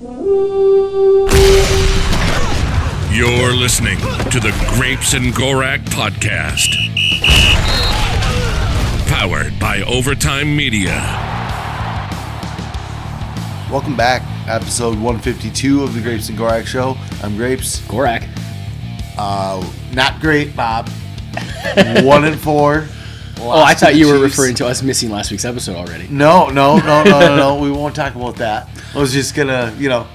You're listening to the Grapes and Gorak podcast. Powered by Overtime Media. Welcome back, episode 152 of the Grapes and Gorak Show. I'm Grapes. Gorak. Uh, not great, Bob. One and four. Oh, I thought you were referring to us missing last week's episode already. No, no, no, no, no, no. We won't talk about that. I was just gonna, you know,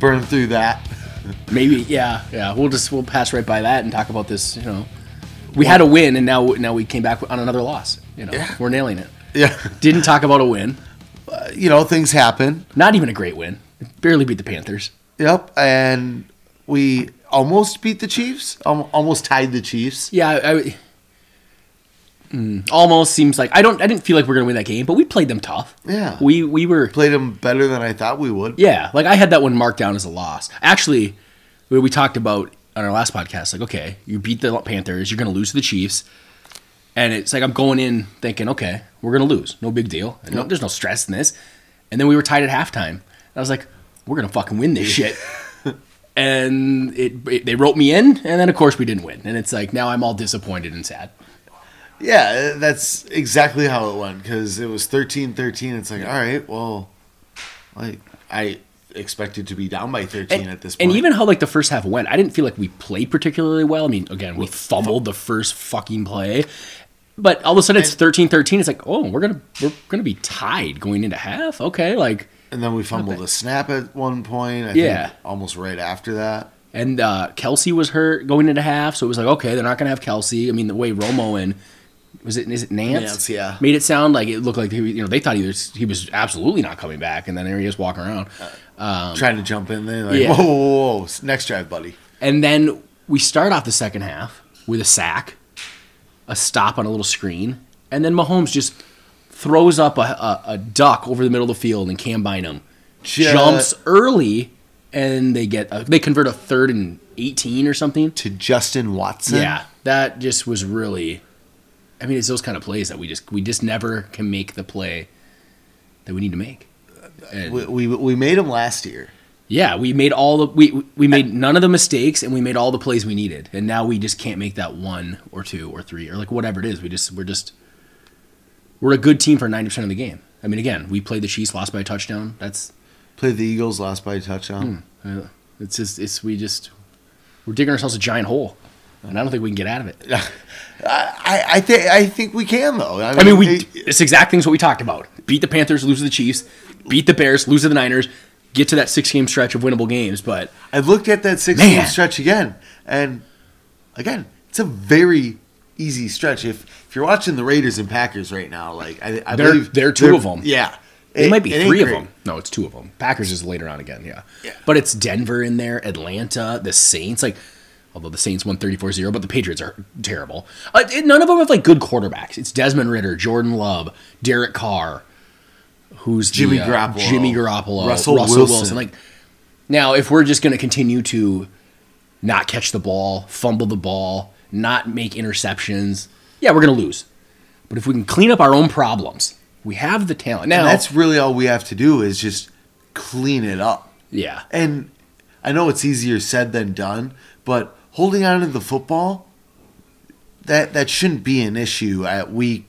burn through that. Maybe, yeah, yeah. We'll just we'll pass right by that and talk about this. You know, we had a win and now now we came back on another loss. You know, Yeah. we're nailing it. Yeah, Didn't talk about a win. Uh, you know, things happen. Not even a great win. Barely beat the Panthers. Yep, and we almost beat the Chiefs. Almost tied the Chiefs. Yeah, I, I- mm, almost seems like I don't. I didn't feel like we are gonna win that game, but we played them tough. Yeah. we we were Played them better than I thought we would. Yeah, like I had that one marked down as a loss. Actually, we, we talked about on our last podcast, like, okay, you beat the Panthers, you're going to lose to the Chiefs. And it's like I'm going in thinking, okay, we're going to lose. No big deal. No, there's no stress in this. And then we were tied at halftime. And I was like, we're going to fucking win this shit. and it, it, they wrote me in, and then of course we didn't win. And it's like now I'm all disappointed and sad. Yeah, that's exactly how it went because it was 13-13. It's like, all right, well, like I expected to be down by 13 and, at this point. and even how like the first half went, I didn't feel like we played particularly well. I mean, again, we fumbled the first fucking play. But all of a sudden it's 13-13. It's like, oh, we're gonna we're gonna be tied going into half. Okay, like And then we fumbled a snap at one point. I Yeah. think almost right after that. and uh, Kelce was hurt going into half, so it was like, okay, they're not gonna have Kelce. I mean, the way Romo and was it is it Nantz? Nantz, yeah. Made it sound like it looked like he, you know they thought he was he was absolutely not coming back, and then there he is walking around. Trying to jump in there, like, Um, yeah. whoa, whoa, whoa, next drive, buddy. And then we start off the second half with a sack, a stop on a little screen, and then Mahomes just throws up a, a, a duck over the middle of the field, and Cam Bynum Ju- jumps early, and they get a, they convert a third and eighteen or something. To Justin Watson. Yeah, that just was really. I mean, it's those kind of plays that we just we just never can make the play that we need to make. We, we, we made them last year. yeah, we made all the we we made none of the mistakes and we made all the plays we needed. And now we just can't make that one or two or three or like whatever it is. We just we're just we're a good team for 90% of the game. I mean, again, we played the Chiefs, lost by a touchdown. That's Played the Eagles, lost by a touchdown. uh, it's just it's we just we're digging ourselves a giant hole. And I don't think we can get out of it. I, I think I think we can though. I mean, we it- it's exact things what we talked about. Beat the Panthers, lose to the Chiefs, beat the Bears, lose to the Niners, get to that six game stretch of winnable games, but I looked at that six Man. game stretch again, and again, it's a very easy stretch. If if you're watching the Raiders and Packers right now, like I, I There- believe there are two of them. Yeah, It, might be it three of them. No, it's two of them. Packers is later on again, yeah. Yeah. But it's Denver in there, Atlanta, the Saints. Like, although the Saints won 34 0, but the Patriots are terrible. Uh, it- none of them have like good quarterbacks. It's Desmond Ridder, Jordan Love, Derek Carr, who's the, Jimmy uh, Garoppolo, Jimmy Garoppolo, Russell Russell, Wilson. Wilson. Like, now if we're just going to continue to not catch the ball, fumble the ball, not make interceptions, yeah, we're going to lose. But if we can clean up our own problems, we have the talent. Now, And that's really all we have to do is just clean it up. yeah. And I know it's easier said than done, but holding on to the football that that shouldn't be an issue at week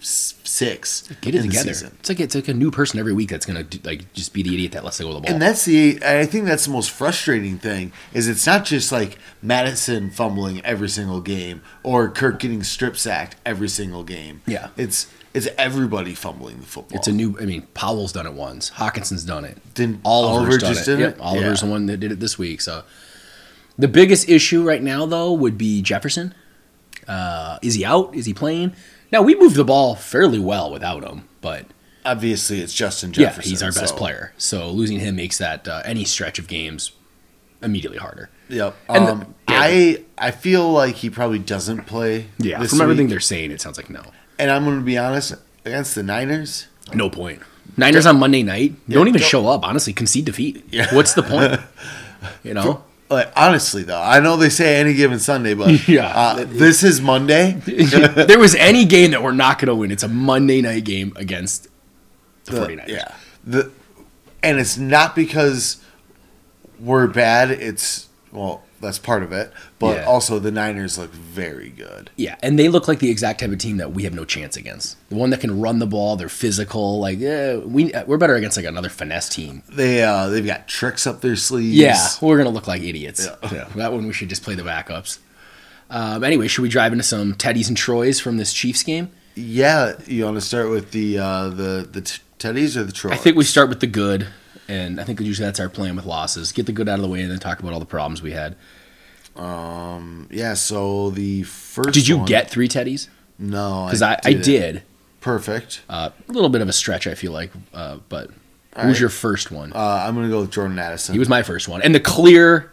six. Get it in together. It's like it's like a new person every week that's gonna do, like just be the idiot that lets go of the ball. And that's the I think that's the most frustrating thing is it's not just like Mattison fumbling every single game or Kirk getting strip sacked every single game. Yeah. It's it's everybody fumbling the football. it's a new. I mean, Powell's done it once. Hockenson's done it. Didn't Oliver's Oliver done just it. did Yep, it? Oliver's Yeah. the one that did it this week. So the biggest issue right now, though, would be Jefferson. Uh, is he out? Is he playing? Now we moved the ball fairly well without him, but Obviously it's Justin Jefferson. yeah, he's our best so- player. So losing him makes that uh, any stretch of games immediately harder. Yep. And the- um, yeah. I I feel like he probably doesn't play. Yeah, this from everything they're saying, it sounds like no. And I'm going to be honest against the Niners. No point. Niners on Monday night. don't even don't- show up. Honestly, concede defeat. Yeah. What's the point? You know. Like honestly though, I know they say any given Sunday, but Yeah. uh, this is Monday. If there was any game that we're not going to win, it's a Monday night game against the, 49ers. Yeah. The and it's not because we're bad. It's well, that's part of it, but Yeah. also the Niners look very good. Yeah, and they look like the exact type of team that we have no chance against. The one that can run the ball, they're physical. Like, yeah, we we're better against like another finesse team. They uh, they've got tricks up their sleeves. Yeah, we're gonna look like idiots. Yeah. Yeah, that one we should just play the backups. Um, anyway, should we drive into some Teddies and Troys from this Chiefs game? yeah. You want to start with the uh, the the t- Teddies or the Troy? I think we start with the good, and I think usually that's our plan with losses. Get the good out of the way, and then talk about all the problems we had. Um, yeah. So the first. Did you one- get three Teddies? No, Because I, I didn't. did. Perfect. Uh, a little bit of a stretch, I feel like. Uh, but All who's right. your first one? Uh, I'm gonna go with Jordan Addison. He was my first one, and the clear.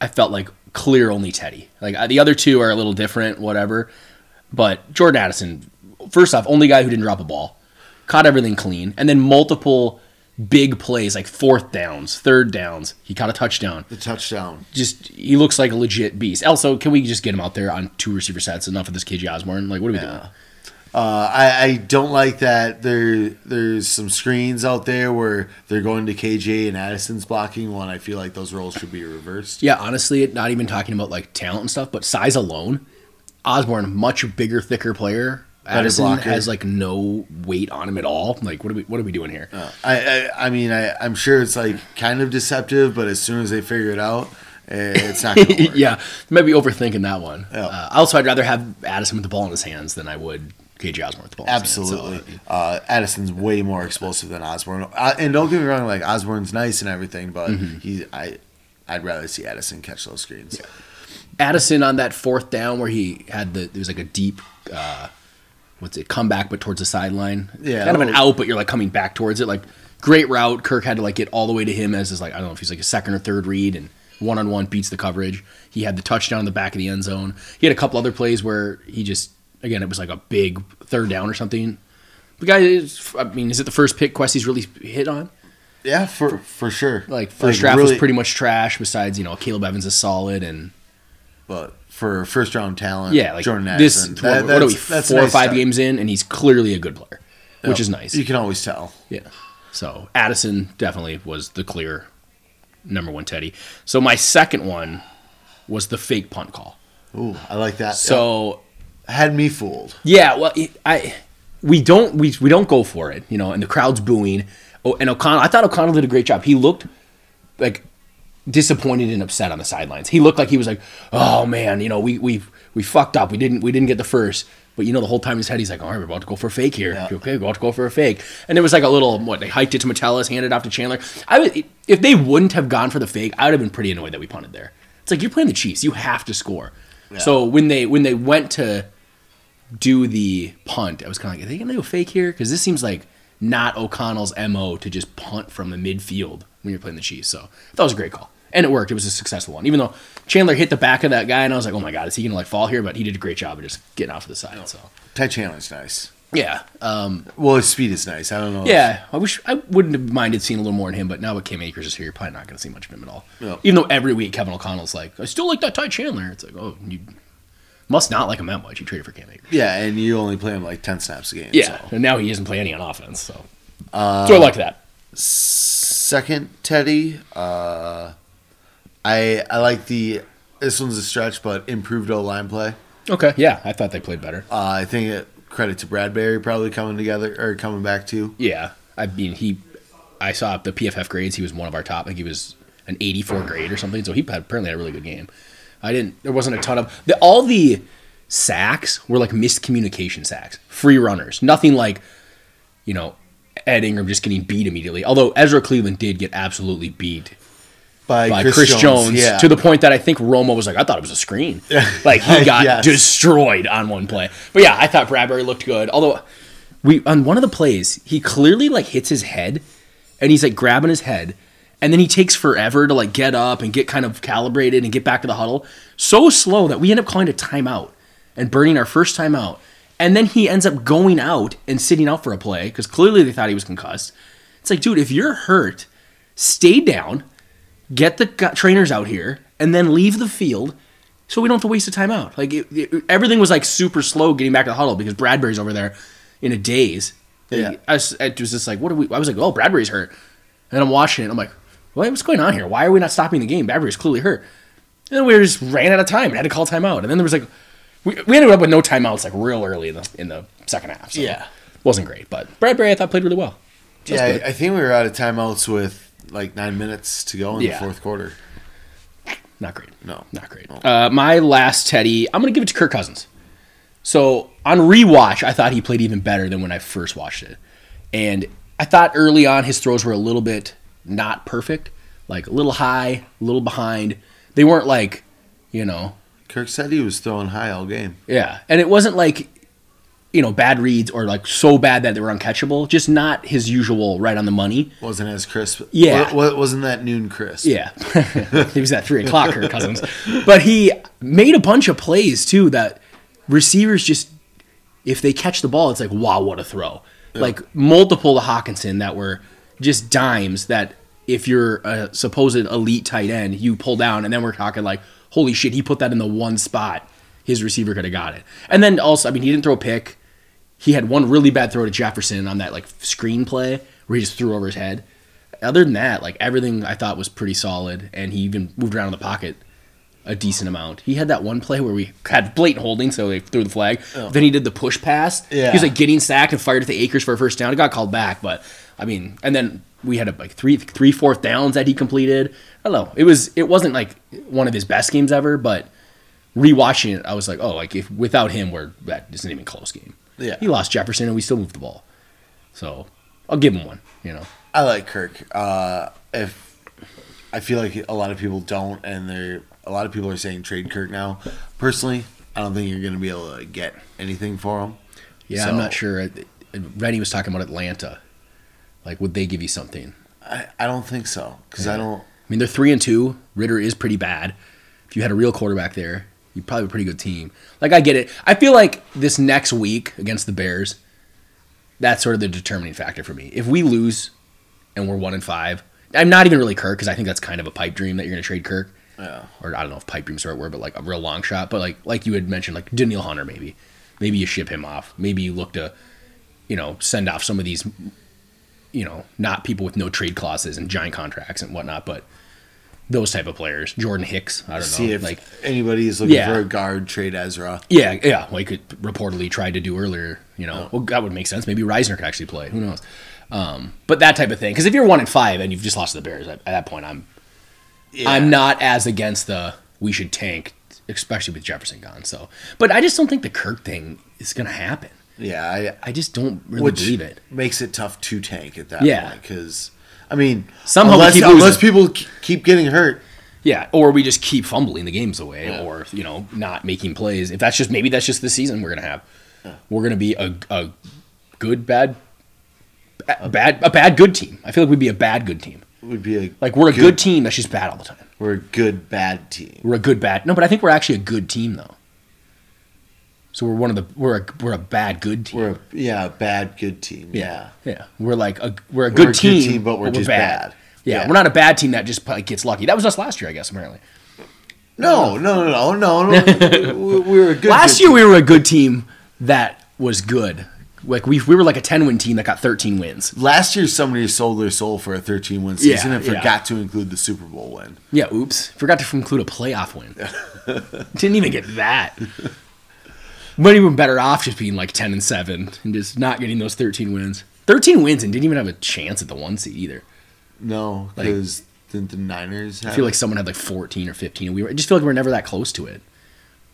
I felt like clear only Teddy. Like uh, the other two are a little different, whatever. But Jordan Addison, first off, only guy who didn't drop a ball, caught everything clean, and then multiple big plays like fourth downs, third downs. He caught a touchdown. the touchdown. Just he looks like a legit beast. Also, can we just get him out there on two receiver sets? Enough of this KJ Osborne. Like, what are we doing? Uh, I, I don't like that there there's some screens out there where they're going to KJ and Addison's blocking one. I feel like those roles should be reversed. Yeah, honestly, not even talking about like talent and stuff, but size alone, Osborne much bigger, thicker player. Addison has like no weight on him at all. Like, what are we what are we doing here? I, I I mean I I'm sure it's like kind of deceptive, but as soon as they figure it out, eh, it's not. Work. yeah, might be overthinking that one. Yeah. Uh, also, I'd rather have Addison with the ball in his hands than I would KJ Osborne with the ball. in his hands. So, Absolutely. Uh, Addison's way more explosive than Osborne. Uh, and don't get me wrong, like Osborne's nice and everything, but Mm-hmm. he I I'd rather see Addison catch those screens. Addison on that fourth down where he had the there was like a deep uh what's it come back but towards the sideline. Yeah, kind of an out but you're like coming back towards it. Like great route. Kirk had to like get all the way to him as his like I don't know if he's like a second or third read and one on one beats the coverage. He had the touchdown in the back of the end zone. He had a couple other plays where he just again it was like a big third down or something. The guy is I mean is it the first pick Kwesi's really hit on? Yeah, for for sure. like first draft really- was pretty much trash besides you know Akayleb Evans is solid and but for first round talent, Yeah, like Jordan this. Addison. what, what are we? that's Four or nice five games in, and he's clearly a good player, which is nice. You can always tell. Yeah. So Addison definitely was the clear number one Teddy. So my second one was the fake punt call. Ooh, I like that. So Yep. had me fooled. yeah, well, it- I we don't we we don't go for it, you know, and the crowd's booing. Oh, and O'Connell, I thought O'Connell did a great job. He looked like disappointed and upset on the sidelines. He looked like he was like, "Oh man, you know, we we we fucked up. We didn't we didn't get the first. But you know, the whole time in his head, he's like, "All right, we're about to go for a fake here. Yeah. Okay, we're about to go for a fake." And it was like a little what they hiked it to Metellus, handed it off to Chandler. I would if they wouldn't have gone for the fake, I would have been pretty annoyed that we punted there. It's like you're playing the Chiefs, you have to score. So when they when they went to do the punt, I was kind of like, are they gonna do a fake here? Because this seems like not O'Connell's mo to just punt from the midfield when you're playing the Chiefs. So that was a great call, and it worked. It was a successful one, even though Chandler hit the back of that guy, and I was like, oh my god, is he gonna like fall here? But he did a great job of just getting off to the side. So Ty Chandler's nice. yeah, um, Well, his speed is nice. I don't know. yeah. I wish I wouldn't have minded seeing a little more in him, but now with Cam Akers is here, you're probably not gonna see much of him at all. No. Even though every week Kevin O'Connell's like, I still like that Ty Chandler. It's like, oh, you must not like him that much. You traded for Cam Akers. Yeah, and you only play him like ten snaps a game. Yeah, so. and now he doesn't play any on offense. So, so I like that. Second, Teddy. Uh, I I like the. This one's a stretch, but improved O line play. Okay, yeah, I thought they played better. Uh, I think it, credit to Bradbury probably coming together or coming back too. Yeah, I mean he, I saw the PFF grades. He was one of our top. I think he was an 84 grade or something. So he had, apparently had a really good game. I didn't. There wasn't a ton of the, all the sacks were like miscommunication sacks, free runners. Nothing like, you know, Ed Ingram just getting beat immediately. Although Ezra Cleveland did get absolutely beat By, by Chris, Jones, yeah. to the point that I think Romo was like, I thought it was a screen. Like he got Yes. destroyed on one play. But yeah, I thought Bradbury looked good. Although we on one of the plays, he clearly like hits his head and he's like grabbing his head. And then he takes forever to like get up and get kind of calibrated and get back to the huddle. So slow that we end up calling a timeout and burning our first timeout. And then he ends up going out and sitting out for a play because clearly they thought he was concussed. It's like, dude, if you're hurt, stay down, get the trainers out here, and then leave the field so we don't have to waste a timeout. Like it, it- everything was like super slow getting back to the huddle because Bradbury's over there in a daze. Yeah. I was, it was just like, what are we? I was like, oh, Bradbury's hurt. And I'm watching it. I'm like, what, what's going on here? Why are we not stopping the game? Bradbury's clearly hurt. And then we just ran out of time and had to call timeout. And then there was like, we, we ended up with no timeouts like real early in the in the second half. So Yeah. wasn't great. But Bradbury, I thought played really well. So yeah. I, I think we were out of timeouts with like nine minutes to go in Yeah. the fourth quarter. Not great. No. Not great. Uh, my last Teddy, I'm going to give it to Kirk Cousins. So on rewatch, I thought he played even better than when I first watched it. And I thought early on his throws were a little bit not perfect, like a little high, a little behind. They weren't like, you know, Kirk said he was throwing high all game. yeah. And it wasn't like, you know, bad reads or like so bad that they were uncatchable. Just not his usual right on the money. Wasn't as crisp. Yeah. Wa- wasn't that noon crisp? Yeah, he was at three o'clock, Kirk Cousins. But he made a bunch of plays too that receivers just, if they catch the ball, it's like wow, what a throw! Like multiple to Hockenson that were just dimes that if you're a supposed elite tight end, you pull down, and then we're talking like holy shit, he put that in the one spot his receiver could have got it. And then also, I mean, he didn't throw a pick. He had one really bad throw to Jefferson on that like screenplay where he just threw over his head. Other than that, like everything I thought was pretty solid, and he even moved around in the pocket a decent amount. He had that one play where we had blatant holding, so they threw the flag. Oh. Then he did the push pass. Yeah. He was like getting sacked and fired at the Akers for a first down. It got called back, but I mean, and then we had a, like three three fourth downs that he completed. I don't know. It was it wasn't like one of his best games ever, but rewatching it, I was like, oh, like if without him, we're that isn't even close game. Yeah. he lost Jefferson, and we still moved the ball. So I'll give him one. You know, I like Kirk. Uh, if I feel like a lot of people don't, and they're a lot of people are saying trade Kirk now. Personally, I don't think you're going to be able to get anything for him. yeah, So, I'm not sure. Rennie was talking about Atlanta. Like, would they give you something? I, I don't think so because I don't. I mean, they're three and two. Ridder is pretty bad. If you had a real quarterback there, you'd probably have a pretty good team. Like, I get it. I feel like this next week against the Bears, that's sort of the determining factor for me. If we lose and we're one and five, I'm not even really Kirk because I think that's kind of a pipe dream that you're going to trade Kirk. Yeah. Or I don't know if pipe dream's the right word, but like a real long shot. But like like you had mentioned, like Danielle Hunter, maybe, maybe you ship him off. Maybe you look to, you know, send off some of these, you know, not people with no trade clauses and giant contracts and whatnot, but those type of players. Jordan Hicks, I don't See know, if like anybody is looking Yeah. for a guard, trade Ezra. yeah, yeah, like it reportedly tried to do earlier. You know, well, that would make sense. Maybe Risner could actually play. Who knows? Um, but that type of thing. Because if you're one and five and you've just lost to the Bears, at, at that point, I'm Yeah. I'm not as against the we should tank, especially with Jefferson gone. So, but I just don't think the Kirk thing is going to happen. Yeah, I, I just don't really believe it. makes it tough to tank at that Yeah. point because I mean, Somehow unless, unless people keep getting hurt, Yeah, or we just keep fumbling the games away, Yeah. or you know, not making plays. If that's just maybe that's just the season we're gonna have. We're gonna be a, a good bad, a bad a bad good team. I feel like we'd be a bad good team. We'd be a Like we're a good, team that's just bad all the time. We're a good bad team. We're a good bad. No, but I think we're actually a good team though. So we're one of the we're a we're a bad good team. We're a, yeah, a bad good team. Yeah. Yeah, we're like a we're a good, We're a good team, team, but we're just bad. Yeah, Yeah. we're not a bad team that just like, gets lucky. That was us last year, I guess. Apparently, No, no, no, no, no. we, we were a good. last good year we were a good team that was good. Like we we were like a ten win team that got thirteen wins. Last year, somebody sold their soul for a 13 win season Yeah, and yeah. forgot to include the Super Bowl win. Yeah, oops, forgot to include a playoff win. Didn't even get that. But even better off just being like ten and seven and just not getting those thirteen wins. Thirteen wins and didn't even have a chance at the one seed either. No, Like- because didn't the Niners have I feel like someone had like 14 or 15, and we were. I just feel like we are never that close to it.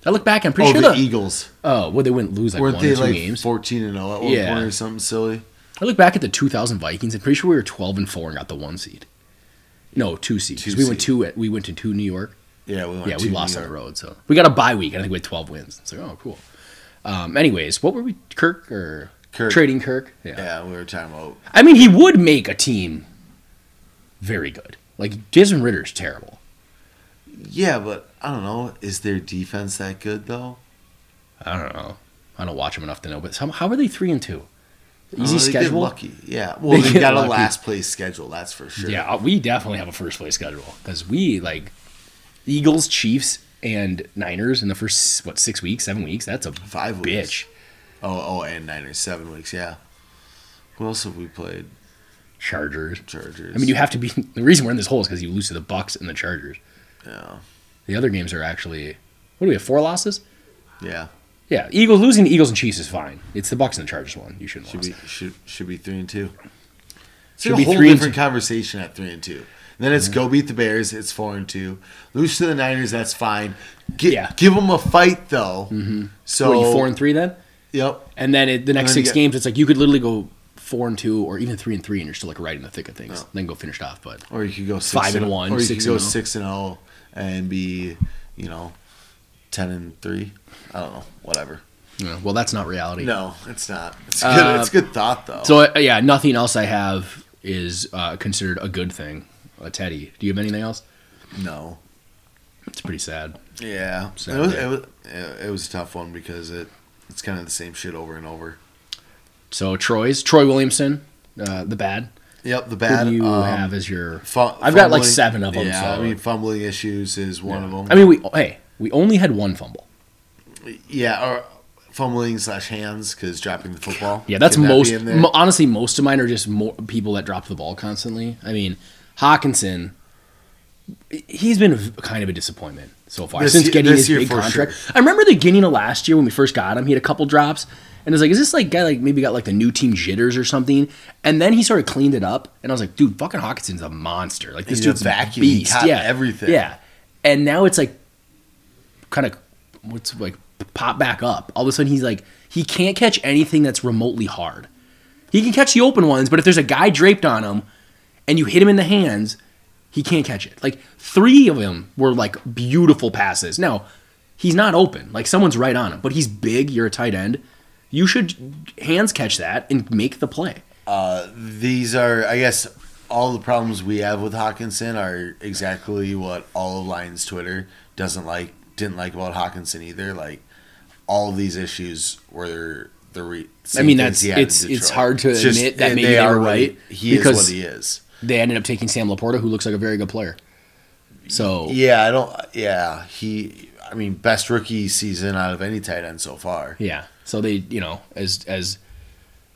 I look back, I'm pretty Oh, sure the, the, Eagles. oh, well, they wouldn't lose like Weren't one they or two like games. 14 and 0 at one Yeah. point or something silly? I look back at the 2000 Vikings. I'm pretty sure we were 12 and four and got the one seed. No, two seed. 'cause Two we went two. At, we went to two New York. Yeah, we went Yeah, we lost on the road, so we got a bye week. and I think we had 12 wins. It's like, oh, cool. Um, anyways, what were we? Kirk or Kirk. trading Kirk? Yeah. Yeah, we were talking about. I mean, he would make a team very good. Like Jason Ridder's terrible. Yeah, but I don't know. Is their defense that good though? I don't know. I don't watch them enough to know. But how, how are they three and two? Oh, Easy they schedule. lucky. Yeah. Well, They they, got lucky. a last place schedule. That's for sure. Yeah, we definitely have a first place schedule because we like Eagles, Chiefs, and Niners in the first what six weeks, seven weeks. That's a Five weeks. bitch. Oh, oh, and Niners seven weeks. Yeah. Who else have we played? Chargers. Chargers. I mean, you have to be. The reason we're in this hole is because you lose to the Bucks and the Chargers. yeah, The other games are actually. What do we have? Four losses. yeah. Yeah, Eagles losing to Eagles and Chiefs is fine. It's the Bucks and the Chargers one. You shouldn't Should lose. be should should be three and two. It's Should a be whole three different two. conversation at three and two. And then it's go beat the Bears. It's four and two. Lose to the Niners. That's fine. Gi- Yeah. Give them a fight though. Mm-hmm. So What, are you four and three then? Yep. And then it, the next six get- games, it's like you could literally go four and two or even three and three, and you're still like right in the thick of things. Then go finished off. But Or you could go Five and one, Or you six could go and oh. six and zero and be, you know, ten and three. I don't know. Whatever. yeah, well, that's not reality. No, it's not. It's good. Uh, it's good thought though. So uh, yeah, nothing else I have is uh, considered a good thing. Uh, Teddy, do you have anything else? no. It's pretty sad. Yeah. Sad It was, it was it was a tough one because it it's kind of the same shit over and over. So Troy's Troy Williamson, uh, the bad. Yep. The Who bad. do you um, have as your? fu- I've got like seven of them. Yeah. so, I mean, fumbling issues is one of them. I mean, we hey, we only had one fumble. yeah. Or fumbling slash hands because dropping the football. Yeah, that's that most. Mo- honestly, most of mine are just more people that drop the ball constantly. I mean, Hockenson, he's been kind of a disappointment so far This since getting his big contract. sure. I remember the beginning of last year when we first got him, he had a couple drops, and it was like, is this like guy like maybe got like the new team jitters or something? And then he sort of cleaned it up, and I was like, dude, fucking Hockenson's a monster. Like this He's a dude's vacuum. He beast. yeah, everything. Yeah, and now it's like kind of what's like pop back up. All of a sudden, he's like he can't catch anything that's remotely hard. He can catch the open ones, but if there's a guy draped on him and you hit him in the hands, he can't catch it. Like three of them were like beautiful passes. Now he's not open, like someone's right on him, but he's big. You're a tight end. You should hands catch that and make the play. Uh, these are, I guess, all the problems we have with Hockenson are exactly what all of Lions Twitter doesn't like, didn't like about Hockenson either. Like all of these issues were the re- I same mean, that's he had in it's it's hard to It's just- admit that maybe they they are were right He, he is because what he is. They ended up taking Sam LaPorta, who looks like a very good player. So Yeah, I don't. Yeah, he. I mean, best rookie season out of any tight end so far. Yeah. So they, you know, as as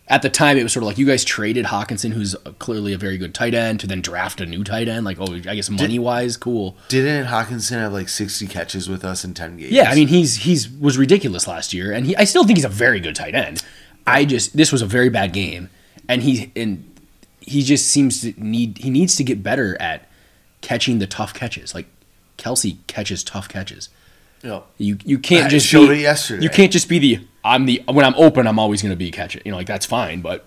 at the time it was sort of like you guys traded Hockenson, who's clearly a very good tight end, to then draft a new tight end. Like, oh, I guess money wise, cool. Didn't Hockenson have like sixty catches with us in ten games? Yeah, I mean he's he's was ridiculous last year, and he I still think he's a very good tight end. I just this was a very bad game, and he and he just seems to need he needs to get better at catching the tough catches. Like Kelce catches tough catches. Yep. You you can't I just showed be, it yesterday. You can't just be the I'm the when I'm open I'm always going to be catch it. You know, like that's fine, but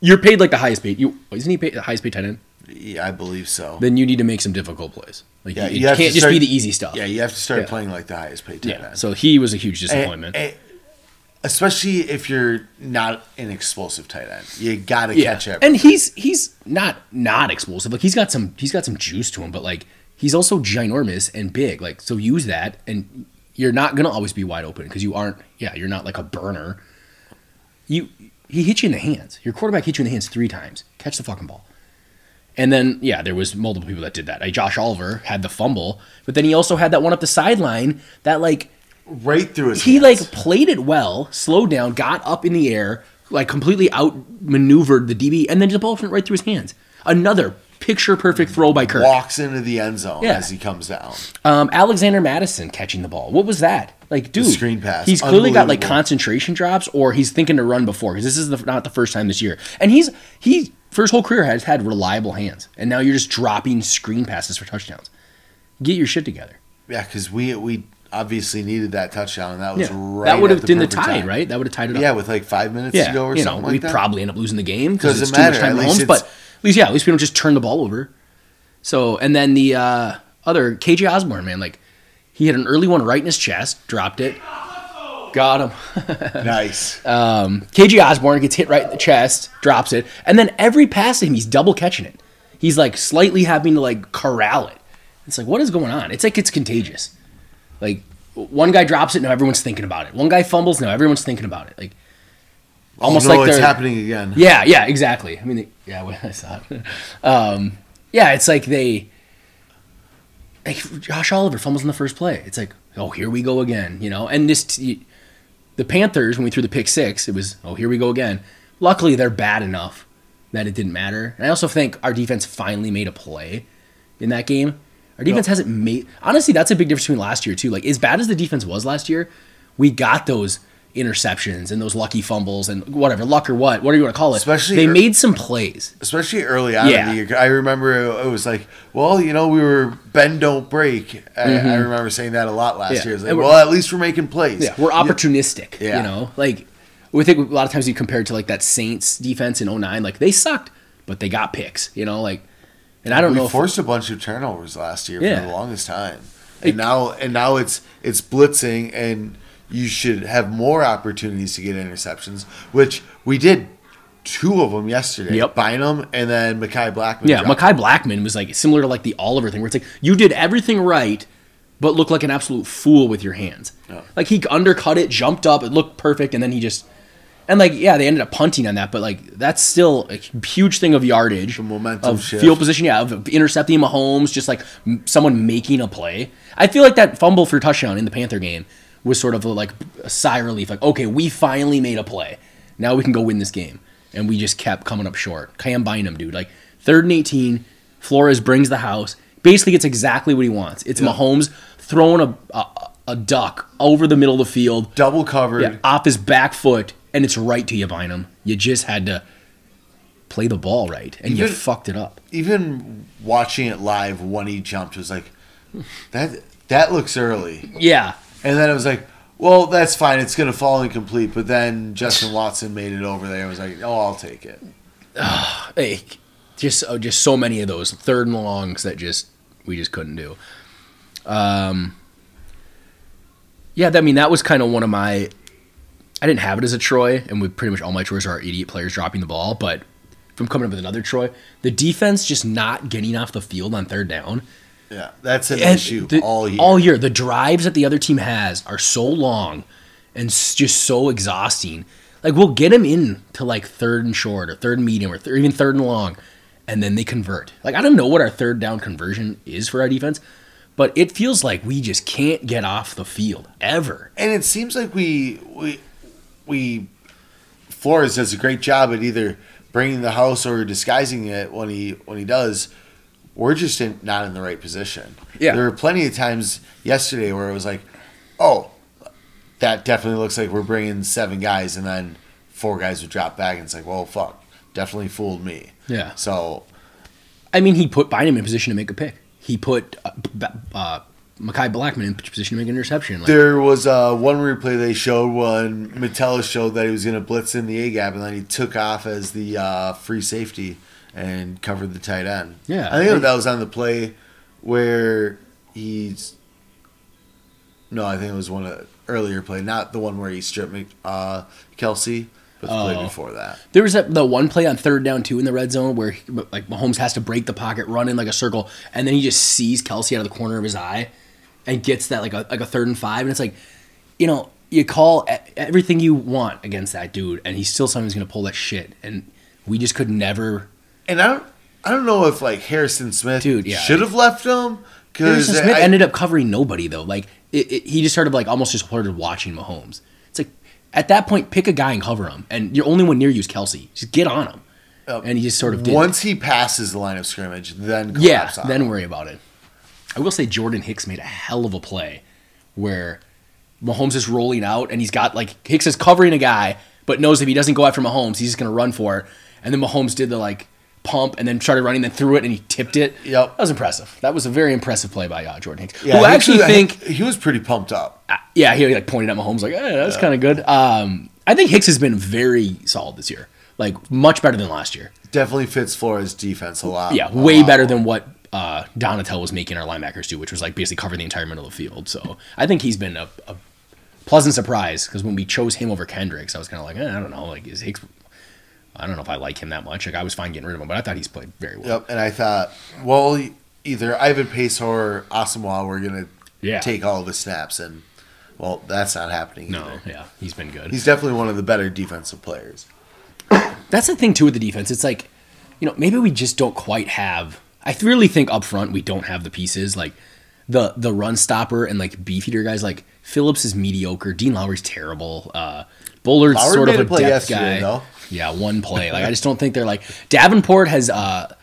you're paid like the highest paid. You isn't he paid the highest paid tight end? Yeah, I believe so. Then you need to make some difficult plays. Like Yeah, you, you can't just start- be the easy stuff. yeah, you have to start Yeah. playing like the highest paid tight Yeah. end. So he was a huge And- disappointment. and- especially if you're not an explosive tight end, you got to yeah. catch it. And he's he's not not explosive. Like he's got some he's got some juice to him, but like he's also ginormous and big. Like so use that and you're not going to always be wide open because you aren't yeah, you're not like a burner. You he hit you in the hands. Your quarterback hit you in the hands 3 times. Catch the fucking ball. And then yeah, there was multiple people that did that. Josh Oliver had the fumble, but then he also had that one up the sideline that like right through his. he hands. like played it well, slowed down, got up in the air, like completely outmaneuvered the DB, and then the ball went right through his hands. Another picture perfect throw by Kirk. walks into the end zone Yeah. as he comes down. Um, Alexander Mattison catching the ball. What was that? Like, dude, screen pass. He's clearly got like concentration drops, or he's thinking to run before because this is the, not the first time this year. And he's he for his whole career has had reliable hands, and now you're just dropping screen passes for touchdowns. Get your shit together. Yeah, because we we obviously needed that touchdown, and that was right. that would have been the tie, time. right? That would have tied it up. Yeah, with like five minutes yeah, to go or you know, something we like that. probably end up losing the game because it's Doesn't too much matter, time at Mahomes. But at least, yeah, at least we don't just turn the ball over. So, and then the uh, other KJ Osborne, man, like he had an early one right in his chest, dropped it, got him. nice. KJ Osborne gets hit right in the chest, drops it, and then every pass to him, he's double catching it. He's like slightly having to like corral it. It's like, what is going on? It's like it's contagious. Like one guy drops it, now everyone's thinking about it. One guy fumbles, now everyone's thinking about it. Like almost oh, no, like it's happening again. Yeah, yeah, exactly. I mean, they, yeah, when I saw it. Um, yeah, it's like they. Like Josh Oliver fumbles in the first play. It's like, oh, here we go again, you know. And this, the Panthers when we threw the pick six, it was, oh, here we go again. Luckily, they're bad enough that it didn't matter. And I also think our defense finally made a play in that game. Our defense hasn't made honestly that's a big difference between last year too. Like as bad as the defense was last year, we got those interceptions and those lucky fumbles and whatever luck or what whatever you want to call it. Especially they ear- made some plays. especially early on Yeah. in the year. I remember it was like, well, you know, we were bend don't break. I, I remember saying that a lot last Mm-hmm. Yeah. year. It's like, well, at least we're making plays. Yeah, we're opportunistic. Yeah. You know, like we think a lot of times you compare it to like that Saints defense in 09, like they sucked, but they got picks. You know, like, and I don't we know. forced a bunch of turnovers last year Yeah. for the longest time, It- and now and now it's it's blitzing, and you should have more opportunities to get interceptions, which we did two of them yesterday. Yep. Bynum and then Mekhi Blackmon. yeah. Mekhi Blackmon was like similar to like the Oliver thing, where it's like you did everything right, but looked like an absolute fool with your hands. Yeah. Like he undercut it, jumped up, it looked perfect, and then he just. And like yeah, they ended up punting on that, but like that's still a huge thing of yardage, The momentum of shift. field position, yeah, of intercepting Mahomes, just like m- someone making a play. I feel like that fumble for touchdown in the Panther game was sort of a, like a sigh of relief, like okay, we finally made a play, now we can go win this game, and we just kept coming up short. Cam Bynum, dude, like third and eighteen, Flores brings the house, basically gets exactly what he wants. It's Mahomes throwing a, a a duck over the middle of the field, double covered. yeah, off his back foot, and it's right to you, Bynum. You just had to play the ball right, and you fucked it up. Even watching it live when he jumped was like, that that looks early. Yeah, And then it was like, well, that's fine. It's going to fall incomplete. But then Justin Watson made it over there. I was like, oh, I'll take it. hey, just oh, just so many of those third and longs that just we just couldn't do. Um, yeah, I mean that was kind of one of my. I didn't have it as a Troy, and with pretty much all my Troys are idiot players dropping the ball. But if I'm coming up with another Troy, the defense just not getting off the field on third down. Yeah, that's an And issue the- all year. All year, the drives that the other team has are so long and just so exhausting. Like we'll get them in to like third and short or third and medium or, th- or even third and long, and then they convert. Like I don't know what our third down conversion is for our defense, but it feels like we just can't get off the field ever. and it seems like we we we Flores does a great job at either bringing the house or disguising it when he when he does. We're just in, not in the right position. Yeah. there were plenty of times yesterday where it was like, oh, that definitely looks like we're bringing seven guys, and then four guys would drop back, and it's like, well, fuck, definitely fooled me. Yeah. So I mean, he put Bynum in position to make a pick. He put uh, uh, Mekhi Blackmon in position to make an interception. Like, There was uh, one replay they showed when Metellus showed that he was going to blitz in the A gap, and then he took off as the uh, free safety and covered the tight end. Yeah. I think that was on the play where he's. No, I think it was one of earlier play, not the one where he stripped uh, Kelce, but the play Oh. before that. There was that, the one play on third down two in the red zone where he- like Mahomes has to break the pocket, run in like a circle, and then he just sees Kelce out of the corner of his eye, and gets that like a like a third and five, and it's like, you know, you call everything you want against that dude, and he's still sometimes gonna pull that shit, and we just could never. And I don't, I don't know if like Harrison Smith Dude, yeah. should have left him because Harrison Smith ended up covering nobody though. Like it, it, he just started like almost just started watching Mahomes. It's like at that point, pick a guy and cover him, and your only one near you is Kelce. Just get on him, Yep. and he just sort of did. once he passes the line of scrimmage, then Yeah, on then worry about it. I will say Jordan Hicks made a hell of a play where Mahomes is rolling out and he's got like Hicks is covering a guy, but knows if he doesn't go after Mahomes, he's just gonna run for it. And then Mahomes did the like pump and then started running, then threw it and he tipped it. Yep. that was impressive. That was a very impressive play by uh, Jordan Hicks, Yeah, who I actually think he was pretty pumped up. uh, yeah, he like pointed at Mahomes like, hey, that's kind of good. Um, I think Hicks has been very solid this year, like much better than last year. Definitely fits Flores' defense a lot. Yeah, way lot better more. than what uh, Donatell was making our linebackers do, which was like basically cover the entire middle of the field. So I think he's been a, a pleasant surprise because when we chose him over Kendricks, I was kind of like, eh, I don't know, like is Hicks. I don't know if I like him that much. Like I was fine getting rid of him, but I thought he's played very well. Yep, and I thought, well, either Ivan Pace or Asamoah were gonna Yeah. take all his snaps, and well, that's not happening. No, either. yeah, he's been good. he's definitely one of the better defensive players. That's the thing too with the defense. It's like, you know, maybe we just don't quite have. I really think up front we don't have the pieces like the the run stopper and like beef eater guys. Like Phillips is mediocre. Dean Lowry's terrible. Uh, Bullard's Howard sort of a play depth guy. though. Yeah, one play. Like I just don't think they're like Davenport has uh,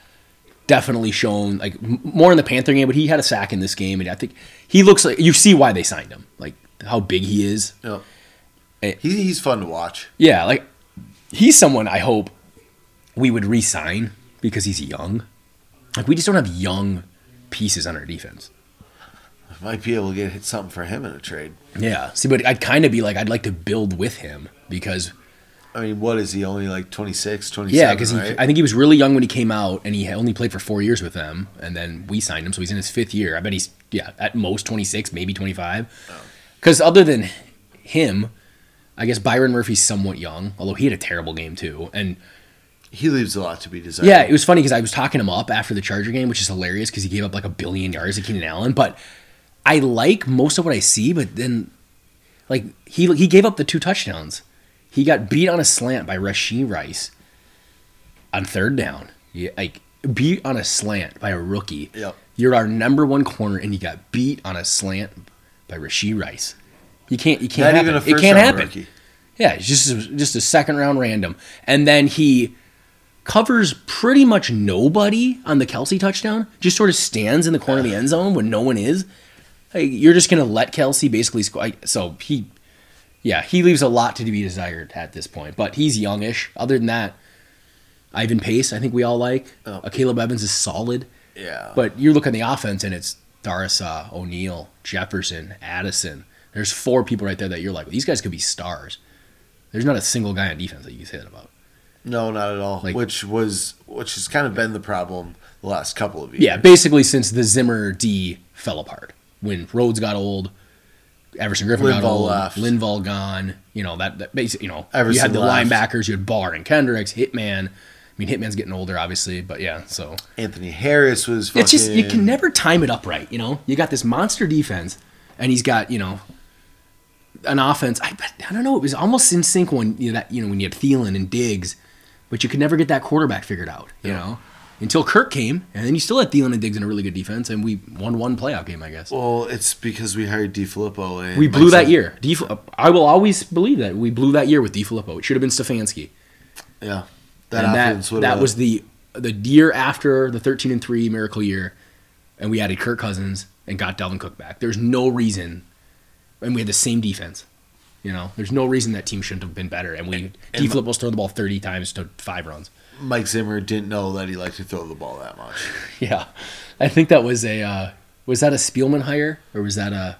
definitely shown like m- more in the Panther game, but he had a sack in this game, and I think he looks like you see why they signed him, like how big he is. Yeah. Eh. He, he's fun to watch. Yeah, like he's someone I hope we would re-sign because he's young. Like we just don't have young pieces on our defense. I Might be able to get hit something for him in a trade. Yeah. See, but I'd kind of be like I'd like to build with him because I mean, what is he? Only like 26, 27, yeah, because right? I think he was really young when he came out, and he only played for four years with them, and then we signed him, so he's in his fifth year. I bet he's yeah at most twenty six, maybe twenty five. Because oh. other than him, I guess Byron Murphy's somewhat young, although he had a terrible game too, and. He leaves a lot to be desired. Yeah, it was funny because I was talking him up after the Charger game, which is hilarious because he gave up like a billion yards to Keenan Allen. But I like most of what I see, but then like he he gave up the two touchdowns. He got beat on a slant by Rashee Rice on third down. Yeah, like beat on a slant by a rookie. Yep. You're our number one corner, and you got beat on a slant by Rashee Rice. You can't. You can't. Not happen. even a it first can't round happen. rookie. Yeah, it's just just a second round random, and then he covers pretty much nobody on the Kelce touchdown. Just sort of stands in the corner of the end zone when no one is. Like, you're just gonna let Kelce basically score. So he, yeah, he leaves a lot to be desired at this point. But he's youngish. Other than that, Ivan Pace, I think we all like. Oh. Uh, Akayleb Evans is solid. Yeah. But you look at the offense and it's Darrisaw, O'Neill, Jefferson, Addison. There's four people right there that you're like, these guys could be stars. There's not a single guy on defense that you can say that about. No, not at all. Like- which was which has kind of been the problem the last couple of years. Yeah, basically since the Zimmer D fell apart. When Rhodes got old, Everson Griffen got old, left. Linval gone. You know that that basically, you know, you had the left. linebackers, you had Barr and Kendricks, Hitman. I mean, Hitman's getting older, obviously, but yeah. So Anthony Harris was. Fucking, it's just you can never time it up right. You know, you got this monster defense, and he's got you know an offense. I I don't know. It was almost in sync when you know that you know when you had Thielen and Diggs, but you could never get that quarterback figured out. You Yeah. know, until Kirk came, and then you still had Thielen and Diggs in a really good defense, and we won one playoff game, I guess. Well, it's because we hired DeFilippo and we blew that year. D, I will always believe that we blew that year with DeFilippo. It should have been Stefanski. Yeah, that and that that was the the year after the 13 and 3 miracle year and we added Kirk Cousins and got Dalvin Cook back. There's no reason and we had the same defense. You know, there's no reason that team shouldn't have been better and we And- D Flip will throw the ball 30 times to 5 runs. Mike Zimmer didn't know that he liked to throw the ball that much. Yeah. I think that was a uh, was that a Spielman hire or was that a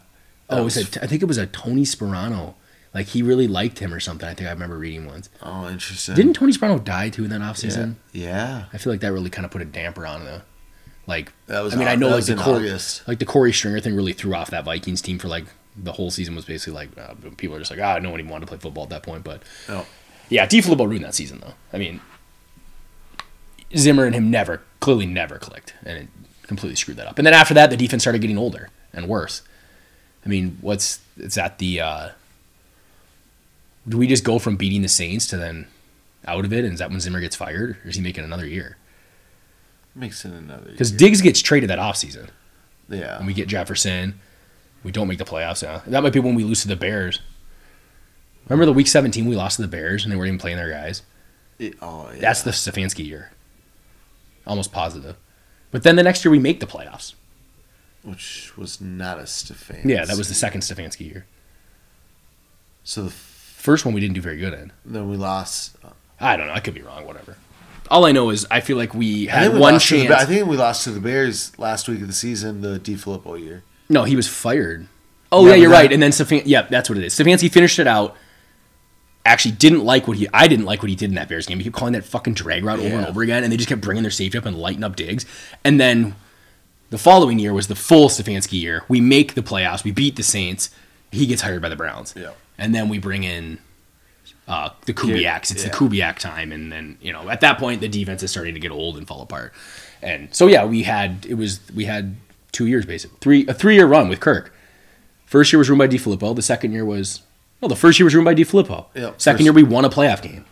That Oh, was was- it I think it was a Tony Sparano. Like he really liked him or something. I think I remember reading once. Oh, interesting. Didn't Tony Sparano die too in that offseason? yeah. I feel like that really kind of put a damper on the like. That was I mean, I know that like the Corey, like the Korey Stringer thing really threw off that Vikings team for like the whole season was basically like uh, people are just like ah no one even wanted to play football at that point. But No. yeah, D. Filippo ruined that season though. I mean, Zimmer and him never clearly never clicked, and it completely screwed that up. And then after that, the defense started getting older and worse. I mean, what's it's at the. Uh, do we just go from beating the Saints to then out of it? And is that when Zimmer gets fired, or is he making another year? Makes it another. Because. Diggs gets traded that offseason. yeah. And we get Jefferson. We don't make the playoffs. now. That might be when we lose to the Bears. Remember the week 17 we lost to the Bears and they weren't even playing their guys? It- oh, yeah. That's the Stefanski year. Almost positive. But then the next year we make the playoffs. which was not a Stefan. Yeah, that was the second Stefanski year. So the, f- First one we didn't do very good in. then we lost. Uh, I don't know. I could be wrong. Whatever. All I know is I feel like we had we one to the chance. I think we lost to the Bears last week of the season, the D Filippo year. No, he was fired. Oh Yeah, yeah, you're that- right. And then Stefan, yeah, that's what it is. Stefanski finished it out. Actually, didn't like what he. I didn't like what he did in that Bears game. He kept calling that fucking drag route over and over again, and they just kept bringing their safety up and lighting up Diggs. And then the following year was the full Stefanski year. We make the playoffs. We beat the Saints. He gets hired by the Browns. Yeah. And then we bring in uh, the Kubiaks. It's yeah. the Kubiak time, and then you know at that point the defense is starting to get old and fall apart. And so yeah, we had it was we had two years basically three a three year run with Kirk. First year was ruined by DeFilippo. The second year was well, the first year was ruined by DeFilippo. Yeah, second first- year we won a playoff game,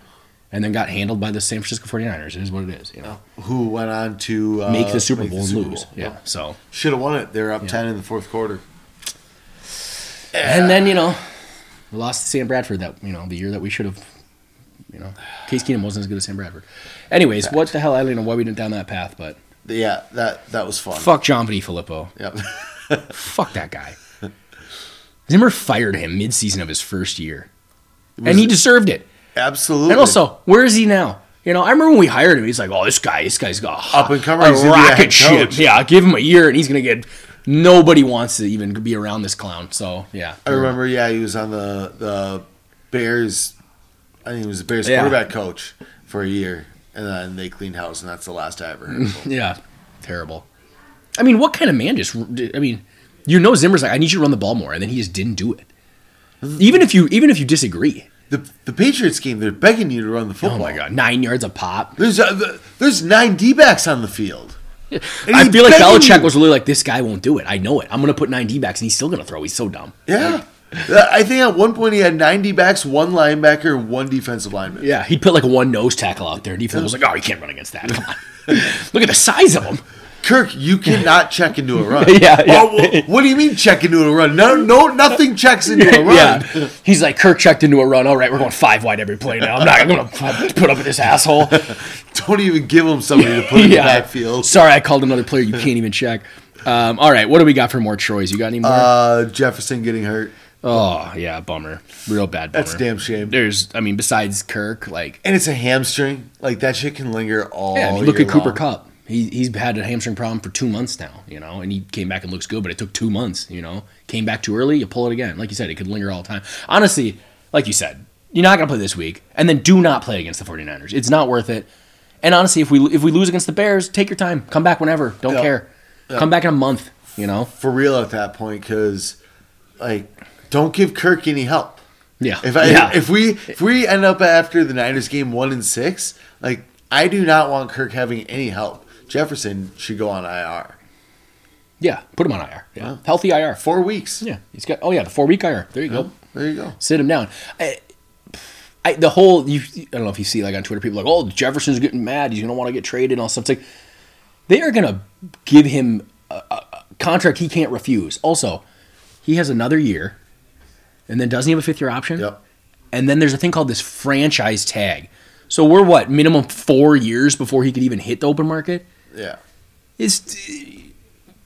and then got handled by the San Francisco 49ers. It is what it is. You know, Who went on to uh, make the Super make Bowl and lose. Yeah. So Should have won it. They're up Yeah. 10 in the fourth quarter. and then you know we lost to Sam Bradford that you know the year that we should have You know, Case Keenum wasn't as good as Sam Bradford. Anyways, what the hell? I don't know why we went down that path, but Yeah, that that was fun. fuck John Filippo. Yep. Fuck that guy. Zimmer fired him mid-season of his first year, and he deserved it. Absolutely. And also, where is he now? You know, I remember when we hired him. He's like, "Oh, this guy, this guy's got Up and comer, a he's gonna be a head rocket ship. coach." Yeah, give him a year, and he's gonna get. Nobody wants to even be around this clown. So yeah, I remember, yeah, he was on the the Bears. I think he was the Bears Yeah. quarterback coach for a year, and then they cleaned house, and that's the last I ever heard. of. Yeah, terrible. I mean, what kind of man just? I mean, you know, Zimmer's like, I need you to run the ball more, and then he just didn't do it. Even if you, even if you disagree. the the Patriots game, they're begging you to run the football. Oh my god, nine yards a pop. There's uh, the, there's nine D backs on the field. And I feel like Belichick you. was really like, this guy won't do it. I know it. I'm gonna put nine D backs, and he's still gonna throw. He's so dumb. Yeah. Uh, I think at one point he had 90 backs, one linebacker, and one defensive lineman. Yeah, he'd put like a one nose tackle out there. Defense was like, oh, you can't run against that. Come on. Look at the size of him. Kirk, you cannot check into a run. Yeah, yeah. Oh, wh- what do you mean check into a run? No, no, nothing checks into a run. Yeah. He's like, Kirk checked into a run. All right, we're going five wide every play now. I'm not going to put up with this asshole. Don't even give him somebody to put in the backfield. Sorry, I called another player you can't even check. Um, all right, what do we got for more Troys? You got any more? Uh, Jefferson getting hurt. Oh, yeah, bummer. Real bad bummer. That's damn shame. There's, I mean, besides Kirk, like, And it's a hamstring. Like that shit can linger all. yeah, I mean, look at Cooper long. Kupp. He, he's had a hamstring problem for two months now, you know, and he came back and looks good, but it took two months, you know. Came back too early, you pull it again. Like you said, it could linger all the time. Honestly, like you said, you're not going to play this week, and then do not play against the 49ers. It's not worth it. And honestly, if we if we lose against the Bears, take your time. Come back whenever. Don't Yeah. care. Come back in a month, you know. for real at that point because, like, don't give Kirk any help. Yeah. If I yeah. if we if we end up after the Niners game one and six, like I do not want Kirk having any help. Jefferson should go on IR. yeah, put him on IR. Yeah. Yeah. Healthy IR. Four weeks. Yeah. He's got Oh yeah, the 4 week IR. There you go. There you go. sit him down. I, I, the whole you, I don't know if you see like on Twitter, people like, oh, Jefferson's getting mad. He's gonna want to get traded and all stuff. It's like they are gonna give him a, a contract he can't refuse. Also, he has another year, and then doesn't he have a fifth year option? Yep. And then there's a thing called this franchise tag. So we're what minimum four years before he could even hit the open market. Yeah. It's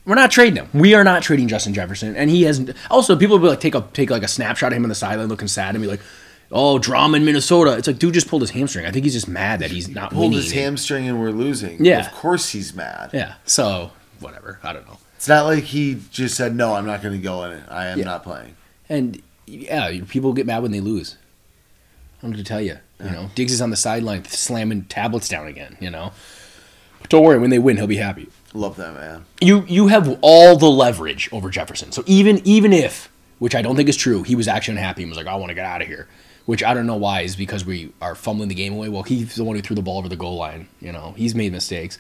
we're not trading him. We are not trading Justin Jefferson, and he hasn't. Also, people will be like take a take like a snapshot of him on the sideline looking sad and be like, "Oh, drama in Minnesota." It's like dude just pulled his hamstring. I think he's just mad that he's not Pulled winning. his hamstring and we're losing. Yeah. Of course he's mad. Yeah. So whatever. I don't know. It's not like he just said no. I'm not going to go in it. I am Yeah. not playing. And yeah, people get mad when they lose. I know to tell you. You know, Diggs is on the sideline slamming tablets down again. You know, don't worry. When they win, he'll be happy. Love that man. you you have all the leverage over Jefferson. So even even if, which I don't think is true, he was actually unhappy and was like, I want to get out of here. Which I don't know why is because we are fumbling the game away. Well, he's the one who threw the ball over the goal line. You know, he's made mistakes.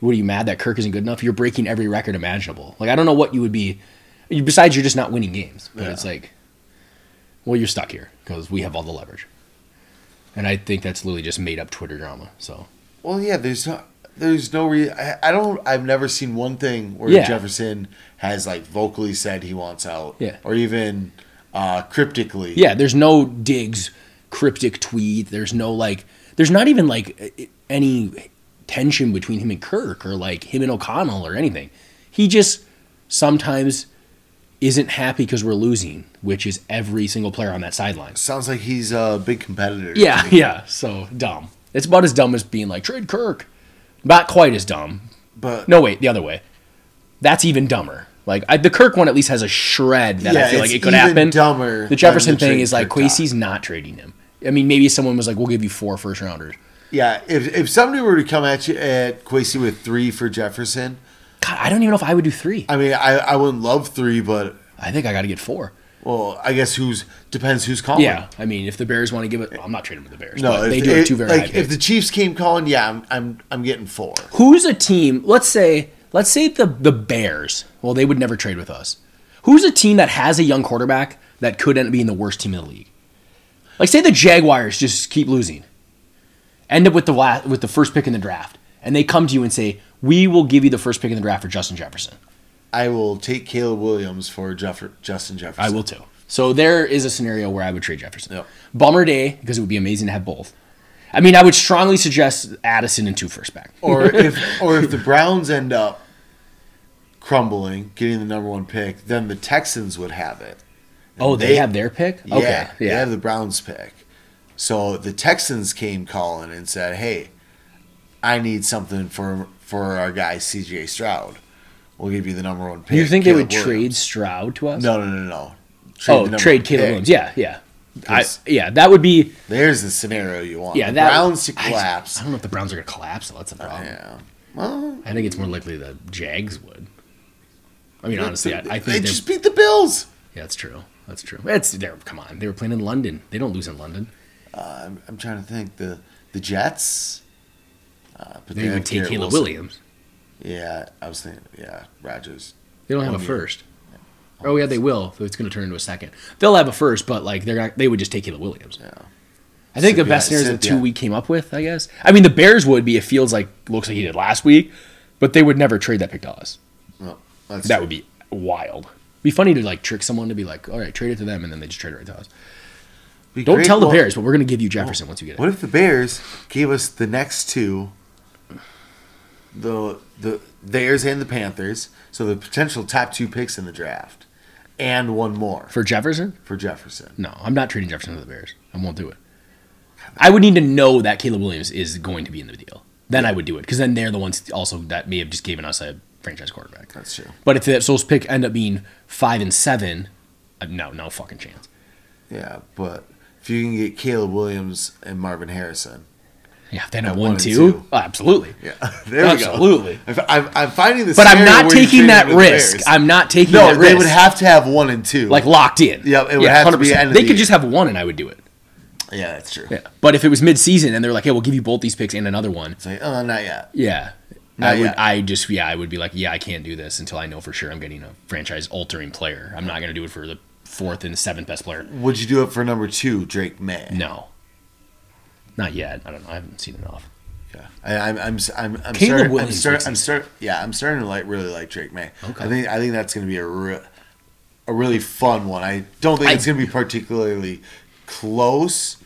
What are you mad that Kirk isn't good enough? You're breaking every record imaginable. Like I don't know what you would be. Besides, you're just not winning games. But Yeah. it's like, well, you're stuck here because we have all the leverage. And I think that's literally just made up Twitter drama. So Well, yeah. There's no. There's no re. I, I don't. I've never seen one thing where Yeah. Jefferson has like vocally said he wants out. Yeah. Or even uh, cryptically. Yeah, there's no Diggs, cryptic tweet. There's no like. There's not even like any tension between him and Kirk or like him and O'Connell or anything. He just sometimes isn't happy because we're losing, which is every single player on that sideline. Sounds like he's a big competitor. Yeah, yeah. So dumb. It's about as dumb as being like trade Kirk. Not quite as dumb. But No, wait, the other way. That's even dumber. Like I, the Kirk one at least has a shred that I feel like it could happen. dumber The Jefferson the thing is like Kirk. Kwesi's not trading him. I mean, maybe someone was like, "We'll give you four first rounders." yeah, if if somebody were to come at you at Kwesi with three for Jefferson, God, I don't even know if I would do three. I mean, I I wouldn't love three, but I think I got to get four. well, I guess who's depends who's calling. Yeah, I mean, if the Bears want to give it, well, I'm not trading with the Bears. No, but if, they do have two very high like if the Chiefs came calling, yeah, I'm I'm I'm getting four. Who's a team? Let's say, let's say the the Bears. Well, they would never trade with us. Who's a team that has a young quarterback that could end up being the worst team in the league? Like, say the Jaguars just keep losing, end up with the last, with the first pick in the draft, and they come to you and say, "We will give you the first pick in the draft for Justin Jefferson." I will take Caleb Williams for Jeff, Justin Jefferson. I will too. So there is a scenario where I would trade Jefferson. Yep. Bummer day because it would be amazing to have both. I mean, I would strongly suggest Addison and two first back. or if or if the Browns end up crumbling, getting the number one pick, then the Texans would have it. oh, they, they- have their pick. Yeah, Okay, they have the Browns pick. So the Texans came calling and said, "Hey, I need something for for our guy C.J. Stroud. We'll give you the number one pick." you think they Caleb would trade Stroud to us? No, no, no, no. oh, trade Caleb pick. Williams. Yeah, yeah. I, 'Cause- yeah, that would be. There's the scenario you want. Yeah, the that Browns to collapse. I, don't know if the Browns are going to collapse. So that's a problem. yeah. Well, I think it's more likely the Jags would. I mean, honestly, I, I think they just beat the Bills. Yeah, that's true. That's true. It's there. Come on, they were playing in London. They don't lose in London. Uh, I'm, I'm trying to think the the Jets. Uh, but They have would take Caleb Williams. Yeah, I was thinking. Yeah, Rogers. They don't have a year. first. Oh yeah, they will. So it's going to turn into a second. They'll have a first, but like they're not, they would just take Caleb Williams. Yeah. I think the best scenario is the two we came up with. I guess. I mean, the Bears would be if Fields like looks like he did last week, but they would never trade that pick to us. Well, That would be wild. Be funny to like trick someone to be like, all right, trade it to them, and then they just trade it right to us. be Don't tell the Well, Bears, but we're going to give you Jefferson once you get it. What if the Bears gave us the next two, the the theirs and the Panthers, so the potential top two picks in the draft, and one more For Jefferson? for Jefferson? No, I'm not trading Jefferson to the Bears. I won't do it. I would need to know that Caleb Williams is going to be in the deal. Then I would do it because then they're the ones also that may have just given us a franchise quarterback. That's true. But if those pick end up being five and seven, uh, no, no fucking chance. Yeah, but if you can get Caleb Williams and Marvin Harrison, Yeah, if they end At up one one two, two. oh, absolutely. yeah, there we go. Absolutely. I'm, I'm finding this, But I'm not taking that risk. I'm not taking no, that they would have to have one and two. like locked in. Yeah, it would have to be end of They the could year. just have one, and I would do it. yeah, that's true. Yeah, but if it was mid-season and they're like, "Hey, we'll give you both these picks and another one," It's like, oh, not yet. Yeah. Not I would yet. I just yeah, I would be like, yeah, I can't do this until I know for sure I'm getting a franchise altering player. I'm not gonna do it for the fourth and seventh best player. Would you do it for number two, Drake Maye? No. Not yet. I don't know. I haven't seen enough. Yeah, I, I'm, I'm, I'm, I'm Caleb starting, I'm, start, I'm start, yeah, I'm starting to like really like Drake Maye. Okay. I think, I think that's going to be a, re- a really fun one. I don't think I- it's going to be particularly close,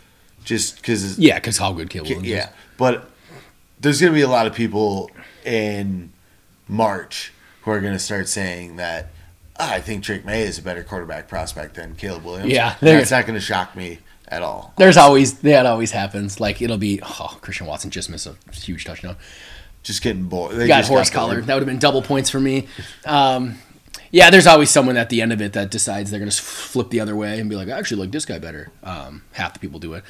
just because, Yeah, because how good Caleb Williams yeah. is. But there's going to be a lot of people in March who are going to start saying that "Ah, I think Drake Maye is a better quarterback prospect than Caleb Williams. Yeah, that's not going to shock me at all. There's always that always happens. Like it'll be oh Christian Watson just missed a huge touchdown. Just getting bored. They got just horse collar. That would have been double points for me. Um, yeah, there's always someone at the end of it that decides they're going to flip the other way and be like, I actually like this guy better. Um, half the people do it.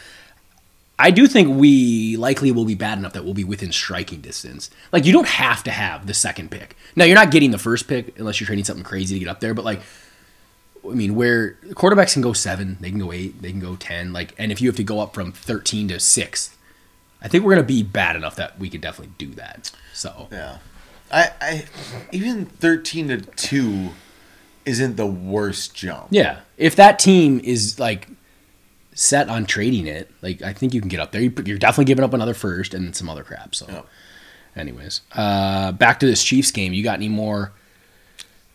I do think we likely will be bad enough that we'll be within striking distance. Like, you don't have to have the second pick. Now, you're not getting the first pick unless you're trading something crazy to get up there, but like, I mean, where quarterbacks can go seven, they can go eight, they can go 10. Like, and if you have to go up from 13 to six, I think we're going to be bad enough that we could definitely do that. So, Yeah. I, I even thirteen to two isn't the worst jump. Yeah, if that team is like set on trading it, like I think you can get up there. You- You're definitely giving up another first and some other crap. So, anyways, uh, back to this Chiefs game. You got any more?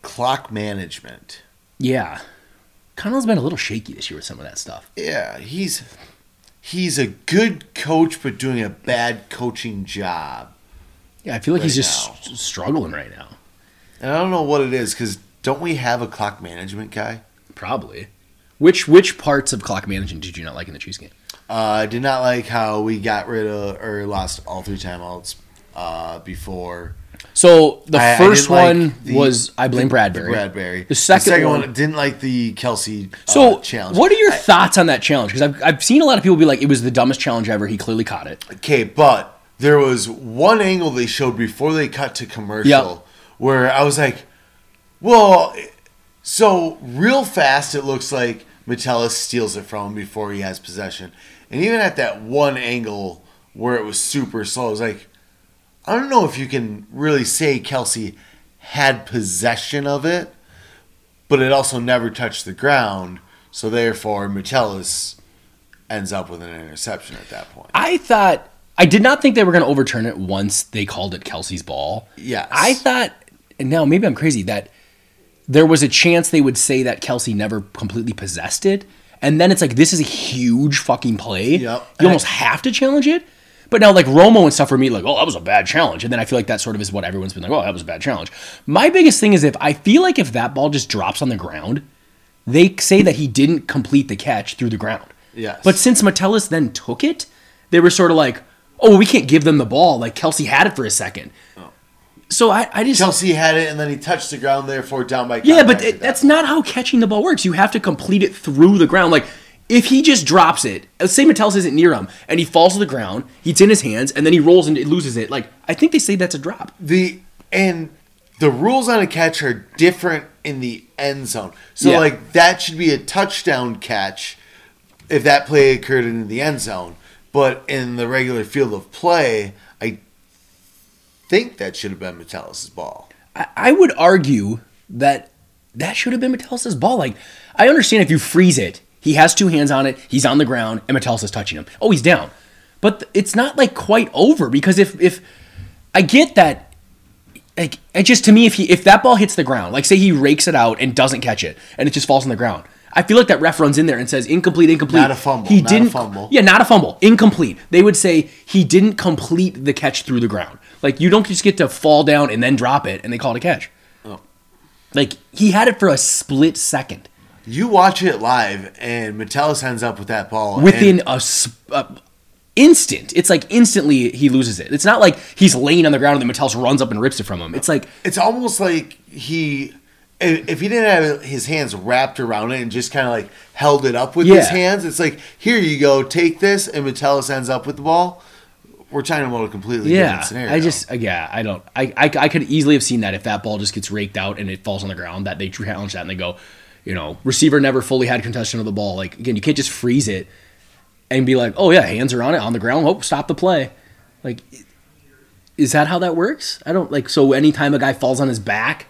Clock management. Yeah, Connell's been a little shaky this year with some of that stuff. Yeah, he's he's a good coach but doing a bad coaching job. Yeah, I feel like he's just s- struggling right now. And I don't know what it is because don't we have a clock management guy? Probably. Which which parts of clock management did you not like in the Chiefs game? Uh, I did not like how we got rid of or lost all three timeouts uh, before. So the I- I first like one the- was I blame the- Bradbury. The Bradbury. The second one- didn't like the Kelce uh, So, challenge. what are your thoughts on that challenge? Because I've, I've seen a lot of people be like, it was the dumbest challenge ever. He clearly caught it. Okay, but there was one angle they showed before they cut to commercial Yep. where I was like, well, so real fast it looks like Metellus steals it from him before he has possession. And even at that one angle where it was super slow, I was like, I don't know if you can really say Kelce had possession of it, but it also never touched the ground. So therefore, Metellus ends up with an interception at that point. I thought I did not think they were going to overturn it once they called it Kelce's ball. Yes. I thought, and now maybe I'm crazy that there was a chance they would say that Kelce never completely possessed it, and then it's like this is a huge fucking play. Yep. You almost have to challenge it. But now, like Romo and stuff for me, like, oh, that was a bad challenge. And then I feel like that sort of is what everyone's been like, oh, that was a bad challenge. My biggest thing is if I feel like if that ball just drops on the ground, they say that he didn't complete the catch through the ground. Yes. But since Metellus then took it, they were sort of like, oh, we can't give them the ball. Like Kelce had it for a second. Oh. So I, I just Kelce had it and then he touched the ground, therefore down by yeah, but it, that's not how catching the ball works. You have to complete it through the ground. Like if he just drops it, say Metellus isn't near him and he falls to the ground, it's in his hands, and then he rolls and loses it. Like I think they say that's a drop. the and the rules on a catch are different in the end zone. So Yeah. like that should be a touchdown catch if that play occurred in the end zone. But in the regular field of play, I think that should have been Metellus' ball. I, I would argue that that should have been Metellus' ball. Like I understand if you freeze it, he has two hands on it, he's on the ground, and Metellus is touching him. Oh, he's down. But it's not like quite over because if if I get that like it just to me if he if that ball hits the ground like say he rakes it out and doesn't catch it and it just falls on the ground i feel like that ref runs in there and says incomplete incomplete Not a fumble, he not didn't fumble. yeah not a fumble incomplete they would say he didn't complete the catch through the ground like you don't just get to fall down and then drop it and they call it a catch Oh. like he had it for a split second You watch it live, and Metellus ends up with that ball within a, s- a instant it's like instantly he loses it it's not like he's laying on the ground and then Metellus runs up and rips it from him it's like It's almost like he, if he didn't have his hands wrapped around it and just kind of like held it up with his hands, it's like here you go, take this, and Metellus ends up with the ball. We're talking about a completely Yeah, different scenario. I just uh, yeah, I don't. I, I I could easily have seen that if that ball just gets raked out and it falls on the ground, that they challenge that and they go, you know, receiver never fully had contention of the ball. Like again, you can't just freeze it and be like, oh yeah, hands are on it on the ground. Oh, stop the play. Like, is that how that works? I don't like. So anytime a guy falls on his back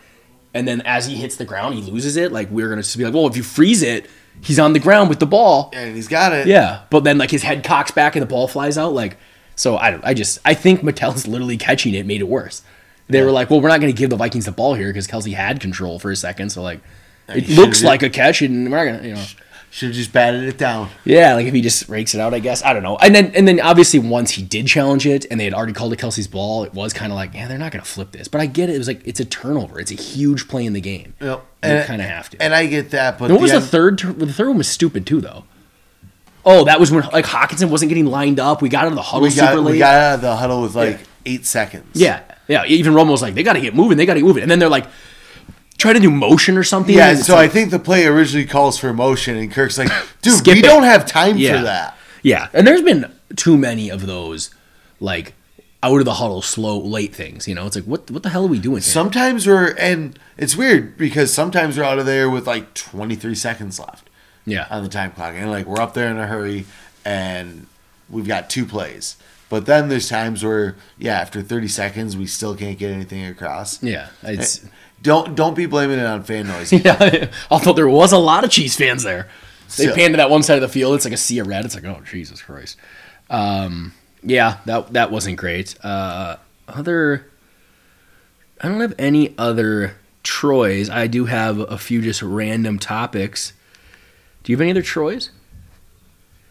and then as he hits the ground, he loses it. Like we're gonna just be like, well, if you freeze it, he's on the ground with the ball. and he's got it. Yeah, but then like his head cocks back and the ball flies out. Like, so I don't. I just I think Metellus literally catching it made it worse. They were like, well, we're not going to give the Vikings the ball here because Kelce had control for a second. So like, it looks like a catch, and we're not gonna, you know. Should have just batted it down. Yeah, like if he just rakes it out, I guess I don't know. And then and then obviously once he did challenge it, and they had already called it Kelce's ball, it was kind of like, yeah, they're not to flip this. But I get it. It was like it's a turnover. It's a huge play in the game. Yep. You kind of have to. And I get that, but And what was the third? The third one was stupid too, though. Oh, that was when like Hockenson wasn't getting lined up. We got out of the huddle we got super late. we got out of the huddle with like Yeah. eight seconds. yeah, yeah. Even Romo was like, they got to get moving. They got to get moving. And then they're like, try to do motion or something. Yeah, so I think the play originally calls for motion, and Kirk's like, "Dude, we it." don't have time Yeah. for that." yeah. And there's been too many of those, like out of the huddle, slow, late things. You know, it's like, what what the hell are we doing? Here? Sometimes we're, and it's weird because sometimes we're out of there with like 23 seconds left yeah, on the time clock, and like we're up there in a hurry, and we've got two plays. But then there's times where, yeah, after 30 seconds, we still can't get anything across. yeah. It's Don't don't be blaming it on fan noise. yeah. Although there was a lot of Chiefs fans there. They So- panned to that one side of the field. It's like a sea of red. It's like, oh Jesus Christ. Um, yeah, that that wasn't great. Uh, other, I don't have any other Troys. I do have a few just random topics. Do you have any other Troys?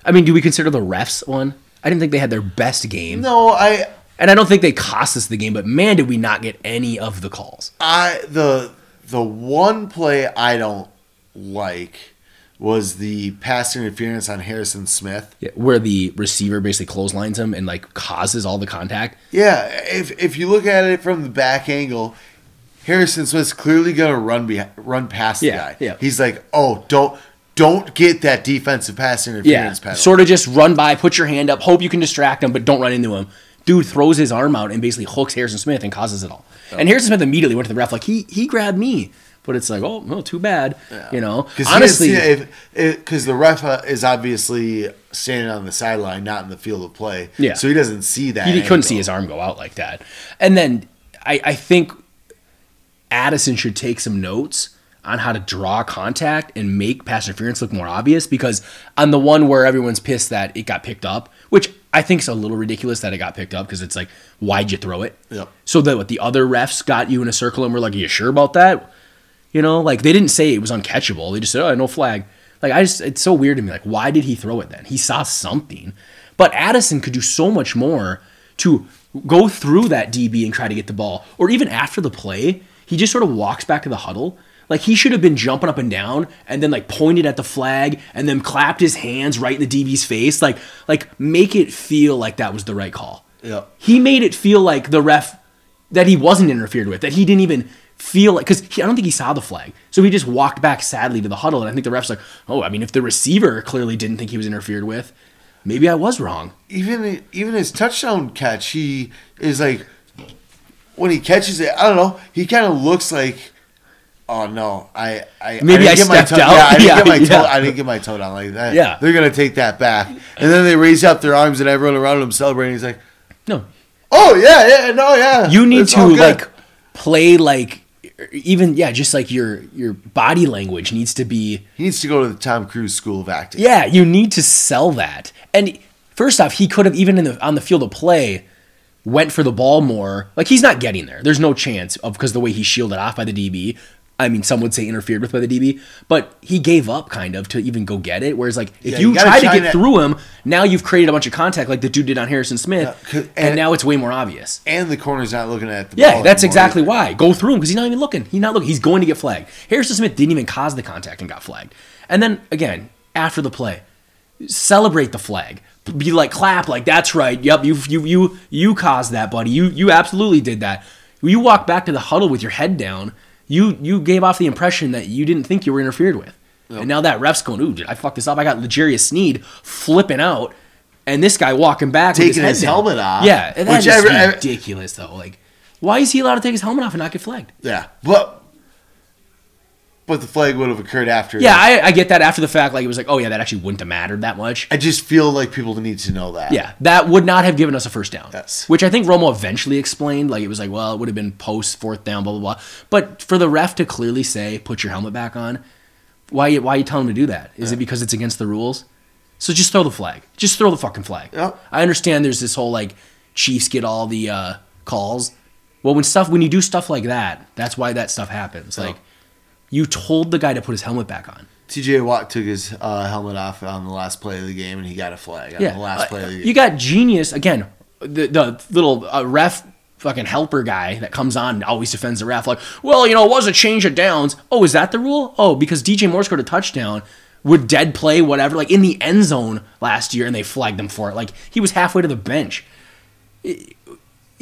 I mean, do we consider the refs one? I didn't think they had their best game, No, I and I don't think they cost us the game. But man, did we not get any of the calls? I the the one play I don't like was the pass interference on Harrison Smith. Yeah, where the receiver basically clotheslines him and like causes all the contact. Yeah, if if you look at it from the back angle, Harrison Smith's clearly gonna run be, run past the Yeah, guy. yeah. He's like, oh, don't don't get that defensive pass Yeah, interference penalty. sort of just run by, put your hand up, hope you can distract him, but don't run into him. Dude throws his arm out and basically hooks Harrison Smith and causes it all. And Harrison Smith immediately went to the ref like he he grabbed me, but it's like oh no, too bad, you know. Because Honestly, because the ref uh, is obviously standing on the sideline, not in the field of play. Yeah. so he doesn't see that. he, couldn't see his arm go out like that. And then I, I think Addison should take some notes on how to draw contact and make pass interference look more obvious because on the one where everyone's pissed that it got picked up, which I think is a little ridiculous that it got picked up because it's like, why'd you throw it? Yep. So that what the other refs got you in a circle and were like, Are you sure about that? You know, like they didn't say it was uncatchable. They just said, Oh, no flag. Like I just it's so weird to me. Like why did he throw it then? He saw something. But Addison could do so much more to go through that DB and try to get the ball. Or even after the play, he just sort of walks back to the huddle. Like he should have been jumping up and down and then like pointed at the flag and then clapped his hands right in the DB's face. Like like make it feel like that was the right call. Yeah. He made it feel like the ref that he wasn't interfered with, that he didn't even feel like because I don't think he saw the flag, so he just walked back sadly to the huddle, and I think the ref's like, oh, I mean, if the receiver clearly didn't think he was interfered with, maybe I was wrong. even even his touchdown catch, he is like when he catches it. I don't know. He kind of looks like, oh no, I, I Maybe didn't I get my stepped toe- out. Yeah, I didn't Yeah, get my toe. yeah. I didn't get my toe down like that. Yeah. they're gonna take that back, and then they raise up their arms, and everyone around them celebrating. He's like, No, oh yeah, yeah, no, yeah. you need It's to like play like even yeah, just like your your body language needs to be He needs to go to the Tom Cruise School of Acting. Yeah, you need to sell that. And first off, he could have even in the on the field of play went for the ball more. Like he's not getting there. There's no chance of because the way he shielded off by the DB. I mean, some would say interfered with by the DB, but he gave up kind of to even go get it. Whereas, like, if Yeah, you, you try to get through him, now you've created a bunch of contact, like the dude did on Harrison Smith, Yeah, and, and- now it's way more obvious. and the corner's not looking at the Yeah, that's exactly either. why. Go through him because he's not even looking. He's not looking. He's going to get flagged. Harrison Smith didn't even cause the contact and got flagged. And then again, after the play, celebrate the flag. Be like clap, like that's right. Yep, you you you you caused that, buddy. You you absolutely did that. You walk back to the huddle with your head down. You you gave off the impression that you didn't think you were interfered with. And now that ref's going, ooh, did I fuck this up? I got L'Jarius Sneed flipping out, and this guy walking back, with Taking head his helmet off, Yeah, and that's which just I- I- ridiculous though. Like, why is he allowed to take his helmet off and not get flagged? Yeah, but but the flag would have occurred after. Yeah, I, I get that after the fact. Like it was like, oh yeah, that actually wouldn't have mattered that much. I just feel like people need to know that. Yeah, that would not have given us a first down. Yes. Which I think Romo eventually explained. Like it was like, well, it would have been post fourth down, blah blah blah. But for the ref to clearly say, put your helmet back on, why why are you telling him to do that? Is it because it's against the rules? So just throw the flag. Just throw the fucking flag. Yep. I understand there's this whole like Chiefs get all the uh, calls. Well, when stuff when you do stuff like that, that's why that stuff happens. Like you told the guy to put his helmet back on. TJ Watt took his uh, helmet off on the last play of the game, and he got a flag on Yeah, the last uh, play of the game. you got genius again. The, the little uh, ref fucking helper guy that comes on and always defends the ref. Like, well, you know, it was a change of downs. Oh, is that the rule? Oh, because DJ Moore scored a touchdown with dead play, whatever, like in the end zone last year, and they flagged him for it. Like he was halfway to the bench.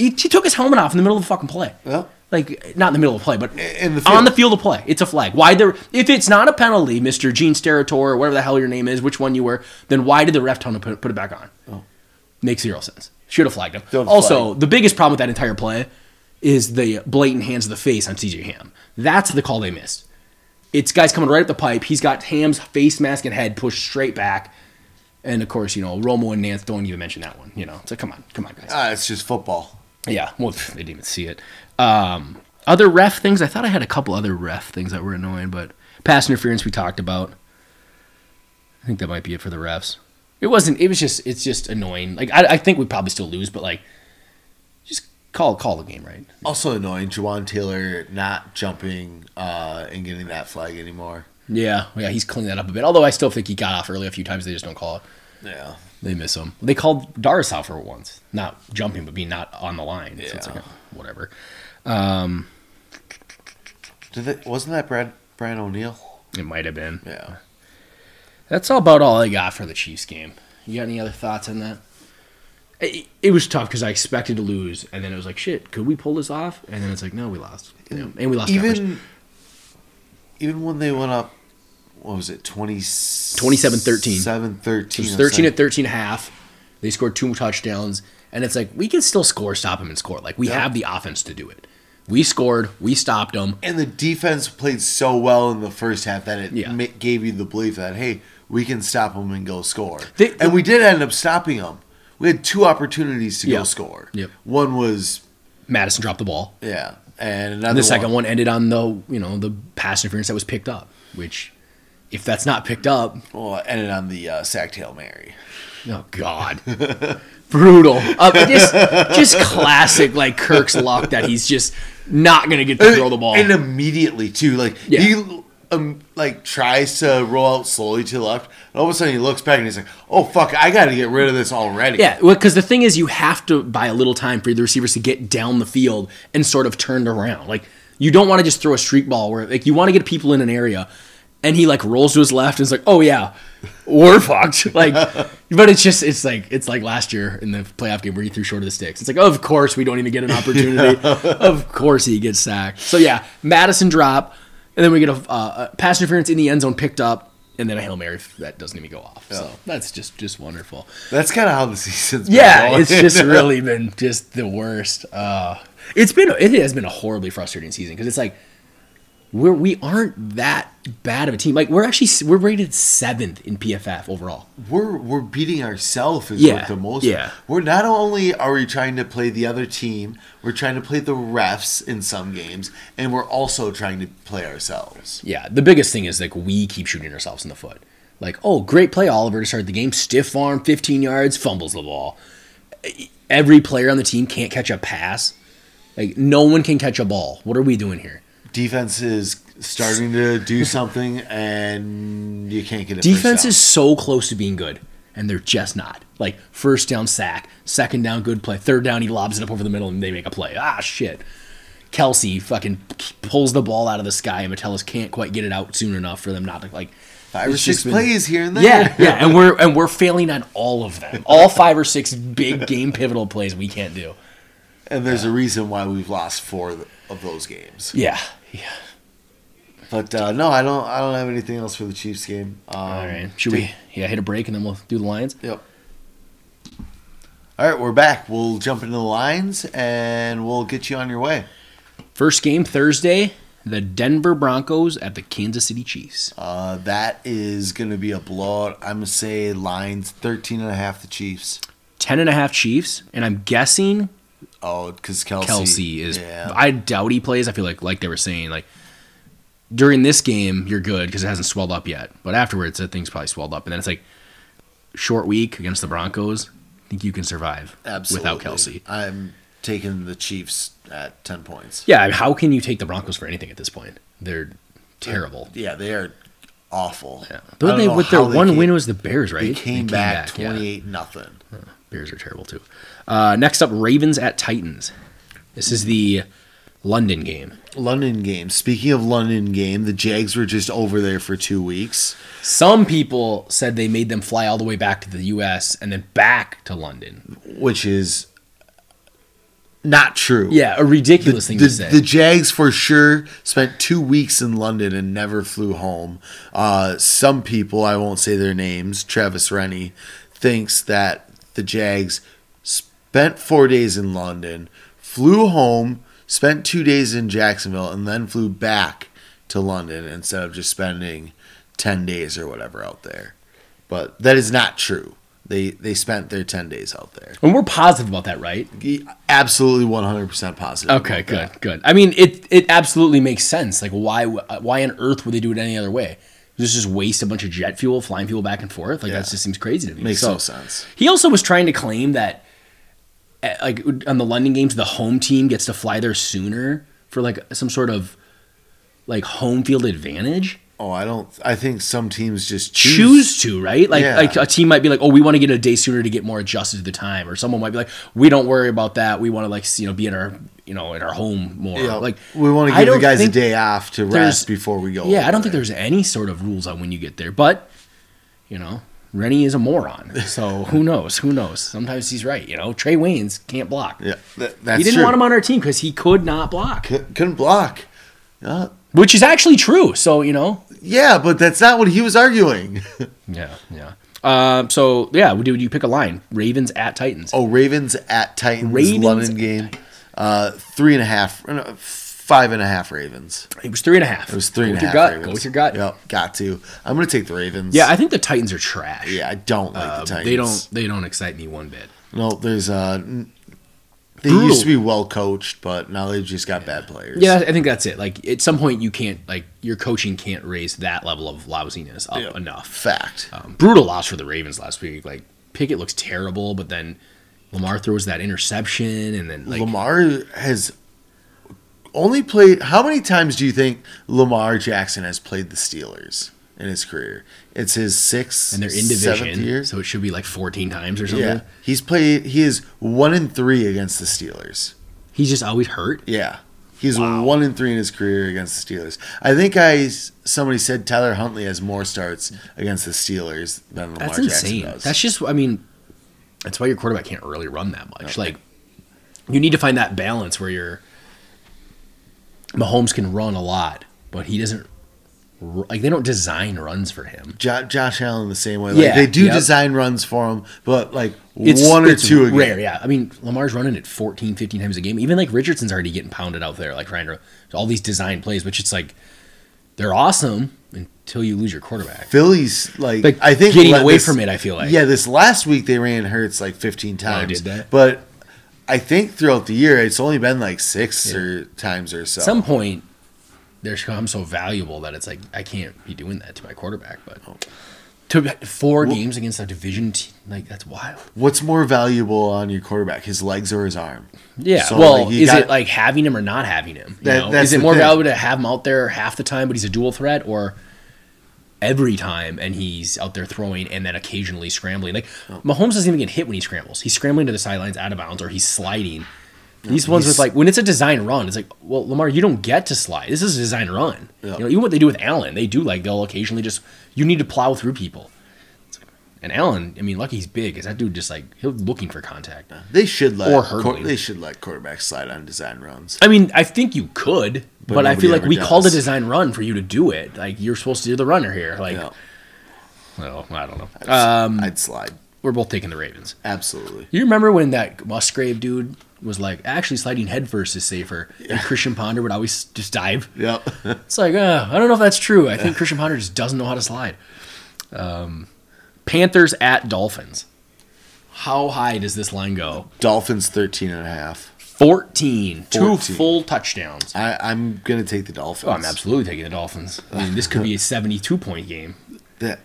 He, he took his helmet off in the middle of the fucking play. Yeah. Like not in the middle of the play, but In the on the field of play. It's a flag. Why there? If it's not a penalty, Mister Gene Steratore or whatever the hell your name is, which one you were, then why did the ref tell him to put, put it back on? Oh. Makes zero sense. Should have flagged him. Don't also, the biggest problem with that entire play is the blatant hands of the face on CJ Ham. That's the call they missed. It's guys coming right up the pipe. He's got Ham's face mask and head pushed straight back. And of course, you know, Romo and Nantz don't even mention that one. You know, it's like, come on, come on, guys. Ah, it's just football. Yeah, well, they didn't even see it. Um, other ref things, I thought I had a couple other ref things that were annoying, but pass interference we talked about. I think that might be it for the refs. It wasn't. It was just. It's just annoying. Like I, I think we probably still lose, but like, just call call the game right. Also annoying, Jawaan Taylor not jumping uh, and getting that flag anymore. Yeah, yeah, he's cleaned that up a bit. Although I still think he got off early a few times. They just don't call it. Yeah. They miss him. They called Darius out for it once, not jumping, but being not on the line. So it's Yeah. like, whatever. Um, Did they, wasn't that Brad Brian O'Neill? it might have been. Yeah. That's all about all I got for the Chiefs game. You got any other thoughts on that? It, it was tough because I expected to lose, and then it was like, shit, could we pull this off? And then it's like, no, we lost. You know, and we lost. Even even when they went up, what was it, 20, 27-13. 7 13. It was 13 at 13 a half. They scored two touchdowns, and it's like we can still score, stop them, and score. Like we Yeah. have the offense to do it. We scored, we stopped them. And the defense played so well in the first half that it Yeah. gave you the belief that, hey, we can stop them and go score. They- and we did end up stopping them. We had two opportunities to Yeah. go score. Yep. One was, Mattison dropped the ball. yeah, and another And the second one ended on the you know the pass interference that was picked up. Which, if that's not picked up, Well, it ended on the uh, sack Hail Mary. Oh God, brutal. Uh, just, just classic like Kirk's luck that he's just not gonna get to throw the ball. And immediately, too. Like, Yeah. he um, like tries to roll out slowly to the left, and all of a sudden he looks back and he's like, "Oh fuck, I got to get rid of this already." Yeah, well, because the thing is, you have to buy a little time for the receivers to get down the field and sort of turned around. Like you don't want to just throw a streak ball where like you want to get people in an area, and he like rolls to his left and is like, "Oh yeah, we're fucked." Like, but it's just it's like it's like last year in the playoff game where he threw short of the sticks. It's like, of course we don't even get an opportunity. of course he gets sacked. So yeah, Mattison drop, and then we get a, uh, a pass interference in the end zone picked up. And then a hail mary that doesn't even go off, so that's just just wonderful. That's kind of how the season's. Been Yeah, it's just really been just the worst. Uh, it's been it has been a horribly frustrating season because it's like we're we aren't that bad of a team. Like we're actually we're rated seventh in PFF overall. we're we're beating ourselves is Yeah, what the most. yeah. We're not only are we trying to play the other team, we're trying to play the refs in some games, and we're also trying to play ourselves. Yeah, the biggest thing is like we keep shooting ourselves in the foot. Like, oh, great play, Oliver to start the game. Stiff arm, 15 yards, fumbles the ball. Every player on the team can't catch a pass. Like, no one can catch a ball. What are we doing here? Defense is starting to do something, and you can't get it. Defense is so close to being good, and they're just not. Like first down sack, second down good play, third down he lobs it up over the middle and they make a play. Ah shit. Kelce fucking pulls the ball out of the sky and Metellus can't quite get it out soon enough for them not to like five or six been- plays here and there. Yeah, yeah, and we're and we're failing on all of them. All five or six big game pivotal plays we can't do. and there's a reason why we've lost four of those games. Yeah. Yeah. But uh, no, I don't. I don't have anything else for the Chiefs game. Um, All right. Should we yeah, hit a break and then we'll do the Lions? Yep. All right, we're back. We'll jump into the lines and we'll get you on your way. First game Thursday, the Denver Broncos at the Kansas City Chiefs. Uh, that is going to be a blowout. I'm going to say lines 13 and a half the Chiefs. Ten and a half Chiefs, and I'm guessing Oh, because Kelce. Kelce is. Yeah. I doubt he plays. I feel like, like they were saying, like during this game, you're good because it hasn't swelled up yet. But afterwards, that thing's probably swelled up, and then it's like short week against the Broncos. I think you can survive Absolutely. without Kelce. I'm taking the Chiefs at 10 points. Yeah, I mean, how can you take the Broncos for anything at this point? They're terrible. Yeah, they are awful. Yeah. But they, with their they one came- win was the Bears, right? They came, back, yeah. 28 nothing. Bears are terrible too. Uh, next up, Ravens at Titans. This is the London game. London game. Speaking of London game, the Jags were just over there for two weeks. Some people said they made them fly all the way back to the U.S. and then back to London. which is not true. Yeah, a ridiculous the, thing the, to say. the Jags for sure spent two weeks in London and never flew home. Uh, some people, I won't say their names, Travis Rennie, thinks that the Jags spent four days in London, flew home, spent two days in Jacksonville, and then flew back to London instead of just spending 10 days or whatever out there. But that is not true. They, they spent their 10 days out there. and we're positive about that, right? Absolutely 100% positive. Okay, good, that. good. I mean, it it absolutely makes sense. Like, why why on earth would they do it any other way? Just just waste a bunch of jet fuel, flying fuel back and forth. Like Yeah. that just seems crazy to me. Makes So- no sense. He also was trying to claim that, eh, like on the London games, the home team gets to fly there sooner for like some sort of like home field advantage. Oh, I don't. I think some teams just Choose, choose. to right, like Yeah. like a team might be like, oh, we want to get a day sooner to get more adjusted to the time, or someone might be like, we don't worry about that. We want to like you know be in our you know in our home more. Know, like we want to give the guys a day off to rest before we go. Yeah, I don't think there. there's any sort of rules on when you get there, but you know, Rennie is a moron. So who knows? Who knows? Sometimes he's right. You know, Trae Waynes can't block. Yeah, that, that's he didn't true. want him on our team because he could not block, C- couldn't block. Uh, which is actually true. So you know, yeah, but that's not what he was arguing. yeah, yeah. Um, so yeah, would you, pick a line? Ravens at Titans. oh, Ravens at Titans Ravens- London game. Uh, three and a half, uh, five and a half Ravens. It was three and a half. It was three Go and a half. Ravens. Go with your gut. Yep, got to. I'm gonna take the Ravens. Yeah, I think the Titans are trash. yeah, I don't like Uh, the Titans. they don't. They don't excite me one bit. No, there's uh, they Brutal. used to be well coached, but now they've just got bad players. Yeah, I think that's it. Like at some point, you can't like your coaching can't raise that level of lousiness up Yeah. enough. fact. Um, brutal loss for the Ravens last week. Like Pickett looks terrible, but then Lamar throws that interception, and then like Lamar has only played. How many times do you think Lamar Jackson has played the Steelers in his career? It's his sixth And they're in seventh division, year. so it should be like 14 times or something. Yeah, he's played. He is one in three against the Steelers. He's just always hurt. Yeah, he's Wow. one in three in his career against the Steelers. I think I somebody said Tyler Huntley has more starts against the Steelers than Lamar That's Jackson insane. does. That's just, I mean, that's why your quarterback can't really run that much. Like, you need to find that balance where you're. Mahomes can run a lot, but he doesn't. Like, they don't design runs for him. Jo- Josh Allen the same way. Like, Yeah, they do yep. design runs for him, but like It's one or two rare, yeah. I mean, Lamar's running it 14, 15 times a game. Even like Richardson's already getting pounded out there, like trying to all these design plays, which it's like they're awesome until you lose your quarterback. Philly's like, Like I think getting away this- from it, I feel like. Yeah, this last week they ran Hurts like 15 times. did that? But I think throughout the year it's only been like six or times or so. At some point, they're become so valuable that it's like I can't be doing that to my quarterback. But Oh. To four games against a division, team, like that's wild. What's more valuable on your quarterback, his legs or his arm? Yeah. So, well, like, is got- it like having him or not having him? You That- Is it more thing. valuable to have him out there half the time, but he's a dual threat, or every time and he's out there throwing and then occasionally scrambling? Like Oh. Mahomes doesn't even get hit when he scrambles. He's scrambling to the sidelines out of bounds or he's sliding. These ones with like when it's a design run, it's like, well, Lamar, you don't get to slide. This is a design run. Yeah. You know, even what they do with Allen, they do like they'll occasionally just you need to plow through people. And Allen, I mean, lucky he's big, is that dude just like he's looking for contact. They should let Or hurdling. they should let quarterbacks slide on design runs. I mean, I think you could, But but, I feel like we called a design run for you to do it. Like you're supposed to do the runner here. Like, Yeah. well, I don't know. I'd, Um, I'd slide we're both taking the Ravens. absolutely. You remember when that Musgrave dude was like, actually sliding headfirst is safer, and Christian Ponder would always just dive. Yep. It's like, uh, I don't know if that's true. I think Christian Ponder just doesn't know how to slide. Um, Panthers at Dolphins. How high does this line go? Dolphins 13 and a half. 14. Two full touchdowns. I, I'm gonna take the Dolphins. Oh, I'm absolutely taking the Dolphins. I mean, this could be a 72 point game That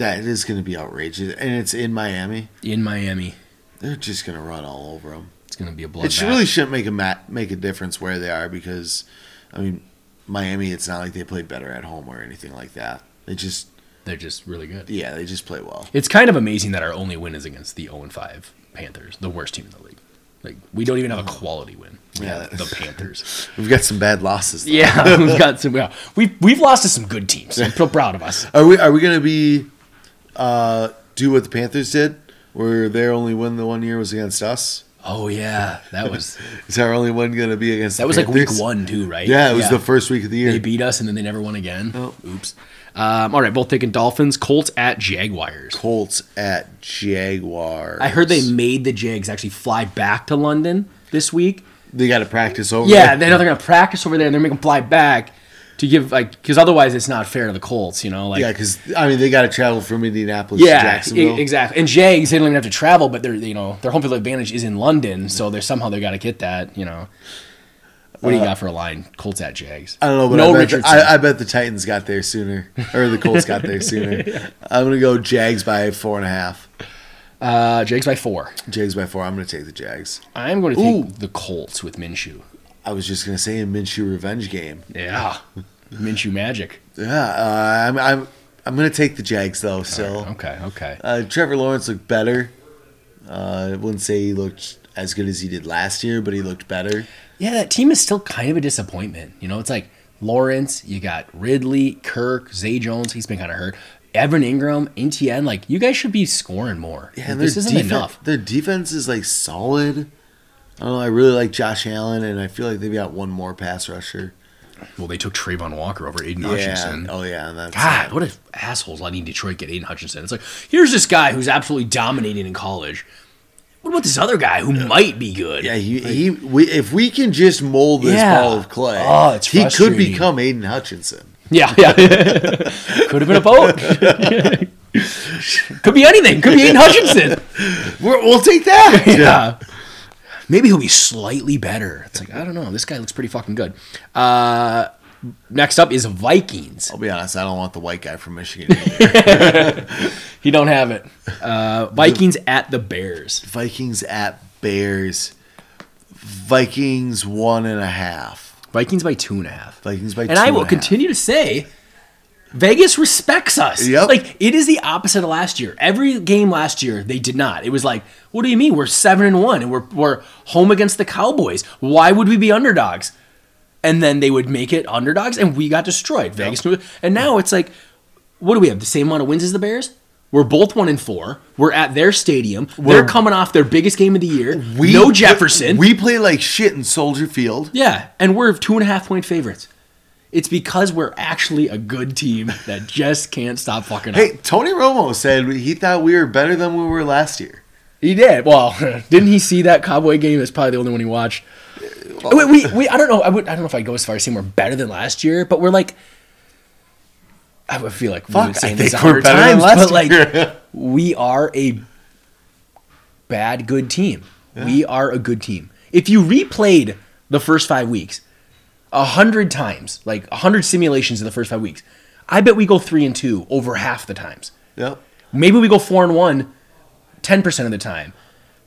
that is gonna be outrageous, and it's in Miami. in Miami. They're just gonna run all over them. It's going to be a It bloodbath. should, really shouldn't make a ma- make a difference where they are because, I mean, Miami. It's not like they play better at home or anything like that. They just They're just really good. yeah, they just play well. It's kind of amazing that our only win is against the 0 5 Panthers, the worst team in the league. Like, we don't even have a quality win. We Yeah. the Panthers. We've got some bad losses. Though. Yeah, we've got some. Yeah, we've we've lost to some good teams. I'm so proud of us. Are we are we gonna be uh, do what the Panthers did, where their only win the one year was against us? Oh yeah, that was Is our only win gonna be against? that the was like week one too, right? Yeah, it was the first week of the year. They beat us and then they never won again. Oh. Oops. Um, all right, both taking Dolphins. Colts at Jaguars. Colts at Jaguars. I heard they made the Jags actually fly back to London this week. they got to practice over. Yeah, there. they know they're gonna practice over there and they're making them fly back to give like because otherwise it's not fair to the Colts. You know, like yeah, because I mean they got to travel from Indianapolis to Jacksonville. e- exactly. And Jags, they don't even have to travel, but they're you know their home field advantage is in London, so they're somehow they got to get that. You know, what do you got for a line? Colts at Jags. Uh, I don't know, but no I, bet the, Richardson. I, I bet the Titans got there sooner, or the Colts got there sooner. I'm gonna go Jags by four and a half. uh, Jags by four. Jags by four. I'm gonna take the Jags. I'm going to take Ooh. the Colts with Minshew. I was just gonna say a Minshew revenge game. Yeah, Minshew magic. Yeah, uh, I'm, I'm I'm gonna take the Jags though. Still, Okay, okay. uh, Trevor Lawrence looked better. Uh, I wouldn't say he looked as good as he did last year, but he looked better. Yeah, that team is still kind of a disappointment. You know, it's like Lawrence, you got Ridley, Kirk, Zay Jones. He's been kind of hurt. Evan Engram, ETN. Like you guys should be scoring more. Yeah, Like, this isn't defen- enough. Their defense is like solid. I don't know. I really like Josh Allen, and I feel like they've got one more pass rusher. Well, they took Travon Walker over Aidan Yeah. Hutchinson. Oh yeah, that's God, what if assholes letting Detroit get Aidan Hutchinson? It's like, here's this guy who's absolutely dominating in college. What about this other guy who might be good? Yeah, he, he we, if we can just mold this Yeah. ball of clay, Oh, it's he could become Aidan Hutchinson. Yeah, yeah. Could have been a boat. Could be anything. Could be Aidan Hutchinson. We're, we'll take that. Yeah. Maybe he'll be slightly better. It's like, I don't know. This guy looks pretty fucking good. Uh, next up is Vikings. I'll be honest. I don't want the white guy from Michigan. He don't have it. Uh, Vikings at the Bears. Vikings at Bears. Vikings one and a half. Vikings by two and a half. Vikings by and I will and a half. continue to say Vegas respects us. Yep. Like it is the opposite of last year. Every game last year they did not. It was like, what do you mean? We're seven and one and we're we're home against the Cowboys. Why would we be underdogs? And then they would make it underdogs and we got destroyed. Vegas it. And now it's like, what do we have? The same amount of wins as the Bears? We're both one and four. We're at their stadium. They're We're- coming off their biggest game of the year. We no Jefferson. we play like shit in Soldier Field. Yeah, and we're two and a half point favorites. It's because we're actually a good team that just can't stop fucking Hey, up. Tony Romo said he thought we were better than we were last year. He did. Well, didn't he see that Cowboy game? That's probably the only one he watched. we, we, we, I don't know. I, would, I don't know if I'd go as far as saying we're better than last year, but we're like. I would feel like Fuck, been I think we're better than times, last but like year. we are a bad good team. We are a good team. If you replayed the first five weeks a hundred times, like a hundred simulations in the first five weeks, I bet we go three and two over half the times. Yep. Maybe we go four and one 10% of the time.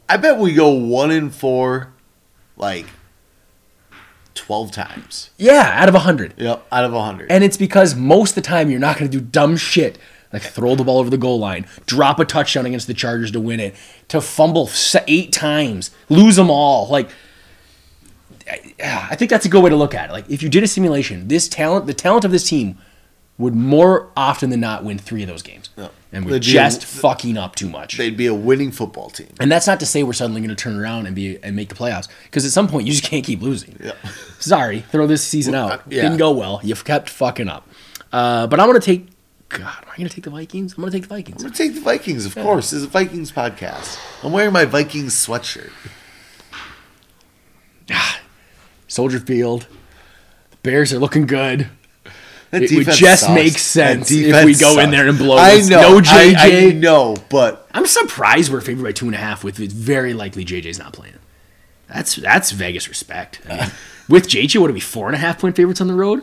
I bet we go one in four, like twelve times. Yeah, out of a hundred. Yep, out of a hundred. And it's because most of the time you're not going to do dumb shit like throw the ball over the goal line, drop a touchdown against the Chargers to win it, to fumble eight times, lose them all. Like, I I think that's a good way to look at it. Like, if you did a simulation, this talent, the talent of this team, would more often than not win three of those games. Yeah. And we're They'd a- just fucking up too much. They'd be a winning football team. And that's not to say we're suddenly going to turn around and be and make the playoffs because at some point you just can't keep losing. Yeah. Sorry, throw this season out. uh, yeah. Didn't go well. You've kept fucking up. Uh, but I'm going to take. God, am I going to take the Vikings? I'm going to take the Vikings. I'm gonna take the Vikings, of course. This is a Vikings podcast. I'm wearing my Vikings sweatshirt. Soldier Field. The Bears are looking good. It would just sucks. make sense if we go in there and blow I this. know. No I, I JJ. know, but I'm surprised we're favored by two and a half with it's very likely JJ's not playing. That's that's Vegas respect. I mean, with JJ, what are we four and a half point favorites on the road?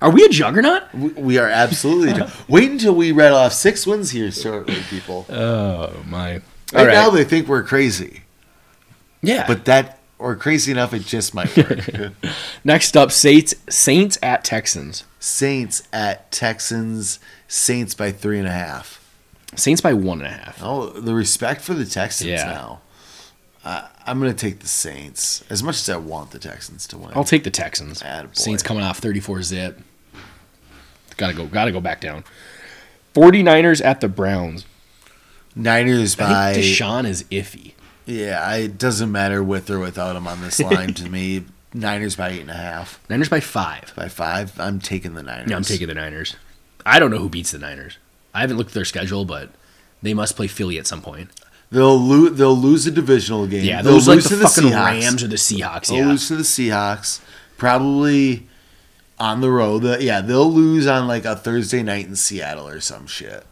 Are we a juggernaut? we, we are absolutely. Wait until we rattle off six wins here shortly, people. Oh my! right now, they think we're crazy, yeah. but that or crazy enough, it just might work. next up, Saints Saints at Texans. Saints at Texans. Saints by three and a half. Saints by one and a half. Oh, the respect for the Texans Yeah. now. Uh, I'm going to take the Saints as much as I want the Texans to win. I'll take the Texans. Attaboy. Saints coming off 34 zip. Gotta go. Gotta go back down. 49ers at the Browns. Niners I by think Deshaun is iffy. Yeah. It doesn't matter with or without him on this line to me. Niners by eight and a half. Niners by five. By five, I'm taking the Niners. Yeah, I'm taking the Niners. I don't know who beats the Niners. I haven't looked at their schedule, but they must play Philly at some point. They'll lose. They'll lose a divisional game. Yeah, they'll like lose the to the fucking Seahawks. Rams or the Seahawks. They'll Yeah, lose to the Seahawks. Probably on the road. The- yeah, they'll lose on like a Thursday night in Seattle or some shit.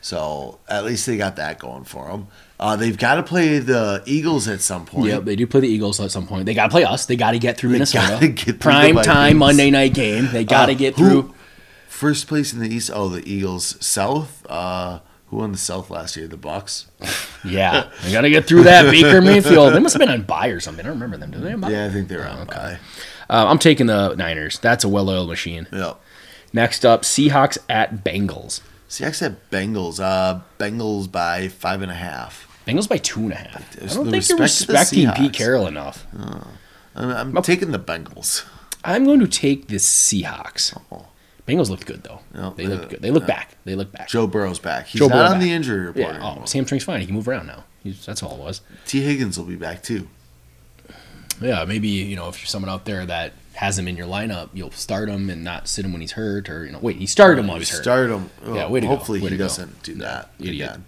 So at least they got that going for them. Uh, they've got to play the Eagles at some point. Yep, they do play the Eagles at some point. They got to play us. They got to get through They Minnesota. get through Prime time Monday night game. They got to Uh, get who- through. First place in the East. Oh, the Eagles. South. Uh, who won the South last year? The Bucs. Yeah, they got to get through that Baker Mayfield. They must have been on bye or something. I don't remember them. Did they? Bye? Yeah, I think they're Oh, on bye. Uh, I'm taking the Niners. That's a well-oiled machine. Yep. Next up, Seahawks at Bengals. Seahawks said Bengals. Uh, Bengals by five and a half. Bengals by two and a half. I don't think you're respect to the respecting Pete. Carroll enough. I'm, I'm taking the Bengals. I'm going to take the Seahawks. Oh. Bengals looked good though. No, they uh, looked good. They look back. They look back. Joe Burrow's back. He's Joe not Burrow on back. the injury report. yeah. Oh, his hamstring's fine. He can move around now. He's, that's all it was. Tee Higgins will be back too. Yeah, maybe you know if you're someone out there that has him in your lineup, you'll start him and not sit him when he's hurt, or you know, wait, he started him while he's hurt. Start him. Oh, Yeah, go. hopefully he doesn't do that. idiot. again.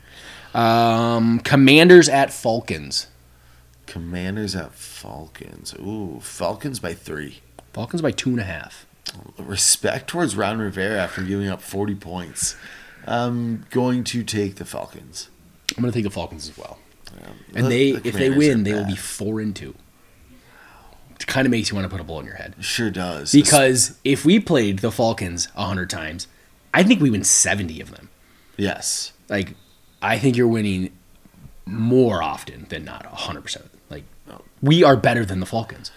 Um, Commanders at Falcons. Commanders at Falcons. Ooh, Falcons by three. Falcons by two and a half. Respect towards Ron Rivera after giving up 40 points. I'm going to take the Falcons. I'm going to take the Falcons as well. The- And they, the if they win, they will be four and two. Kind of makes you want to put a bullet in your head Sure does. because if we played the Falcons hundred times, I think we win seventy of them. yes. Like, I think you're winning more often than not hundred percent. Like, We are better than the Falcons.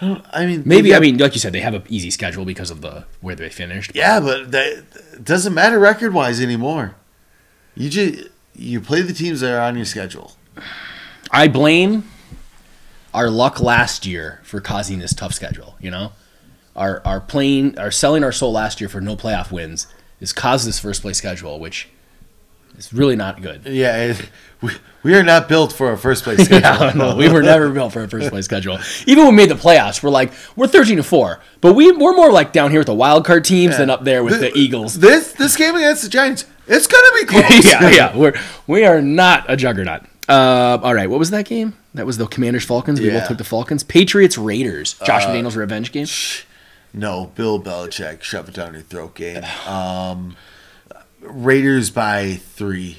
I mean, Maybe I mean, like you said, they have an easy schedule because of the where they finished. yeah, but that it doesn't matter record wise anymore. You just you play the teams that are on your schedule. I blame our luck last year for causing this tough schedule. You know, our our playing, our selling our soul last year for no playoff wins has caused this first place schedule, which is really not good. Yeah, it, we, we are not built for a first place schedule. Yeah, no, we were never built for a first place schedule. Even when we made the playoffs, we're like we're thirteen to four, but we we're more like down here with the wild card teams than up there with the, Eagles. This this game against the Giants, it's gonna be close. yeah, yeah, we're we are not a juggernaut. Uh, all right, what was that game? That was the Commanders Falcons. We Yeah. Uh, both took the Falcons. Patriots Raiders. Josh McDaniels revenge game. No, Bill Belichick, shove it down your throat game. Um, Raiders by three.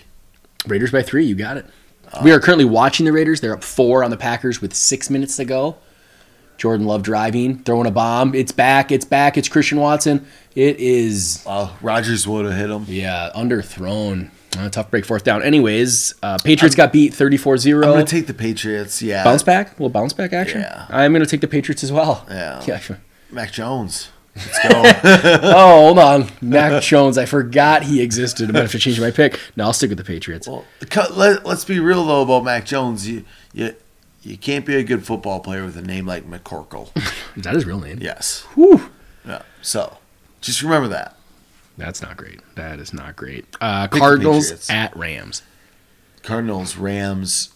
Raiders by three. You got it. we are currently watching the Raiders. They're up four on the Packers with six minutes to go. Jordan Love driving, throwing a bomb. It's back. It's back. It's Christian Watson. It is Oh, Rodgers would have hit him. yeah underthrown. Uh, tough break fourth down. Anyways, uh, Patriots got beat 34-0. I'm gonna take the Patriots. Yeah, bounce back. A little bounce back action. Yeah. I'm going to take the Patriots as well. Yeah. Yeah. Mac Jones. Let's go. Oh, hold on. Mac Jones. I forgot he existed. I'm going to have to change my pick. No, I'll stick with the Patriots. well, let, let's be real though about Mac Jones. You you you can't be a good football player with a name like McCorkle. Is that his real name? yes. Whew. Yeah. So just remember that. That's not great. That is not great. Uh, Cardinals at Rams. Cardinals, Rams,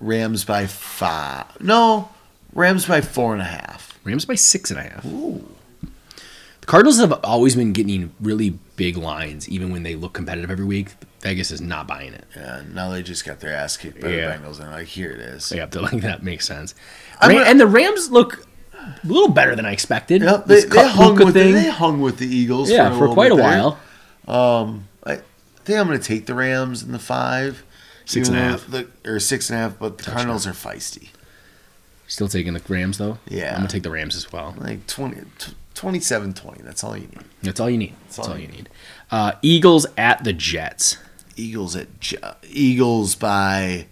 Rams by five. No, Rams by four and a half. Rams by six and a half. The Cardinals have always been getting really big lines, even when they look competitive every week. Vegas is not buying it. Yeah, now they just got their ass kicked by Yeah. the Bengals, and like here it is. Yeah, like that makes sense. Ram- gonna- and the Rams look a little better than I expected. Yep, they, This they hung with the, they hung with the Eagles. yeah, for, for quite a there. while. Um, I think I'm going to take the Rams in the five, Six even and a though half. The, or six and a half, but the Cardinals are feisty. Still taking the Rams though. Yeah. I'm gonna take the Rams as well. Like 20, t- 27-20. That's all you need. That's all you need. That's, all all you you need. Uh, Eagles at the Jets. Eagles at J- Eagles by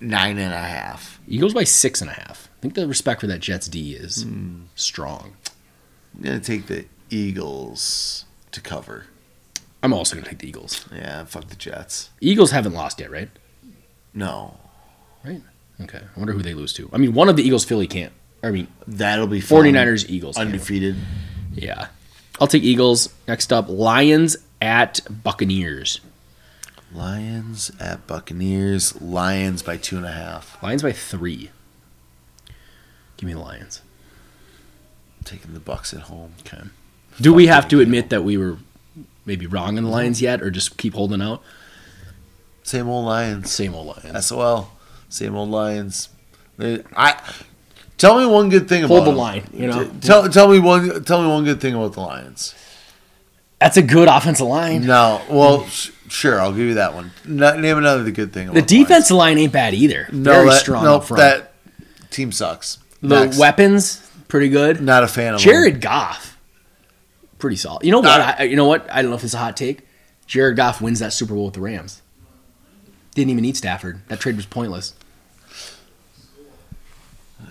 nine and a half. Eagles by six and a half. I think the respect for that Jets D is Hmm. strong. I'm to take the Eagles to cover. I'm also gonna take the Eagles. Yeah, fuck the Jets. Eagles haven't lost yet, right? No, Right. Okay. I wonder who they lose to. I mean, one of the Eagles Philly can't. I mean, that'll be fun. 49ers Eagles. can't. undefeated. Yeah. I'll take Eagles. Next up, Lions at Buccaneers. Lions at Buccaneers. Lions by two and a half. Lions by three. Give me the Lions. Taking the Bucs at home. Okay. Do we have to admit that we were maybe wrong in the Lions yet, or just keep holding out? Same old Lions. Same old Lions. SOL. Same old Lions. They- I tell me one good thing about the them. line, you know? T- Tell tell me one tell me one good thing about the Lions. That's a good offensive line. No, well, sh- sure, I'll give you that one. No, name another good thing. About The Lions. defensive line ain't bad either. Very that, strong no, up front. that team sucks. The Next. weapons, pretty good. not a fan of them. Jared Goff, pretty solid. You know what? Uh, I, you know what? I don't know if it's a hot take. Jared Goff wins that Super Bowl with the Rams. Didn't even need Stafford. That trade was pointless.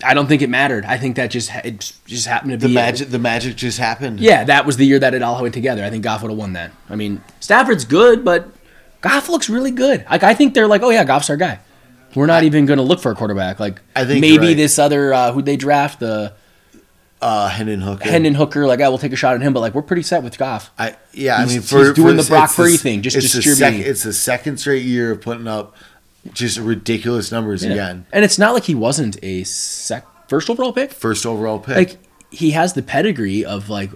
I don't think it mattered. I think that just it just happened to be The magic the magic just happened. Yeah, that was the year that it all went together. I think Goff would have won that. I mean, Stafford's good, but Goff looks really good. Like I think they're like, oh yeah, Goff's our guy. We're not even going to look for a quarterback. Like I think maybe right. this other uh, who they draft the Uh Hendon Hooker. Hendon Hooker. Like I will take a shot at him, but like we're pretty set with Goff. I yeah, He's- I mean he's for doing for- the Brock Purdy thing, just it's the distributing. sec- it's the second straight year of putting up just ridiculous numbers Yeah. again. And it's not like he wasn't a sec first overall pick. First overall pick. Like he has the pedigree of like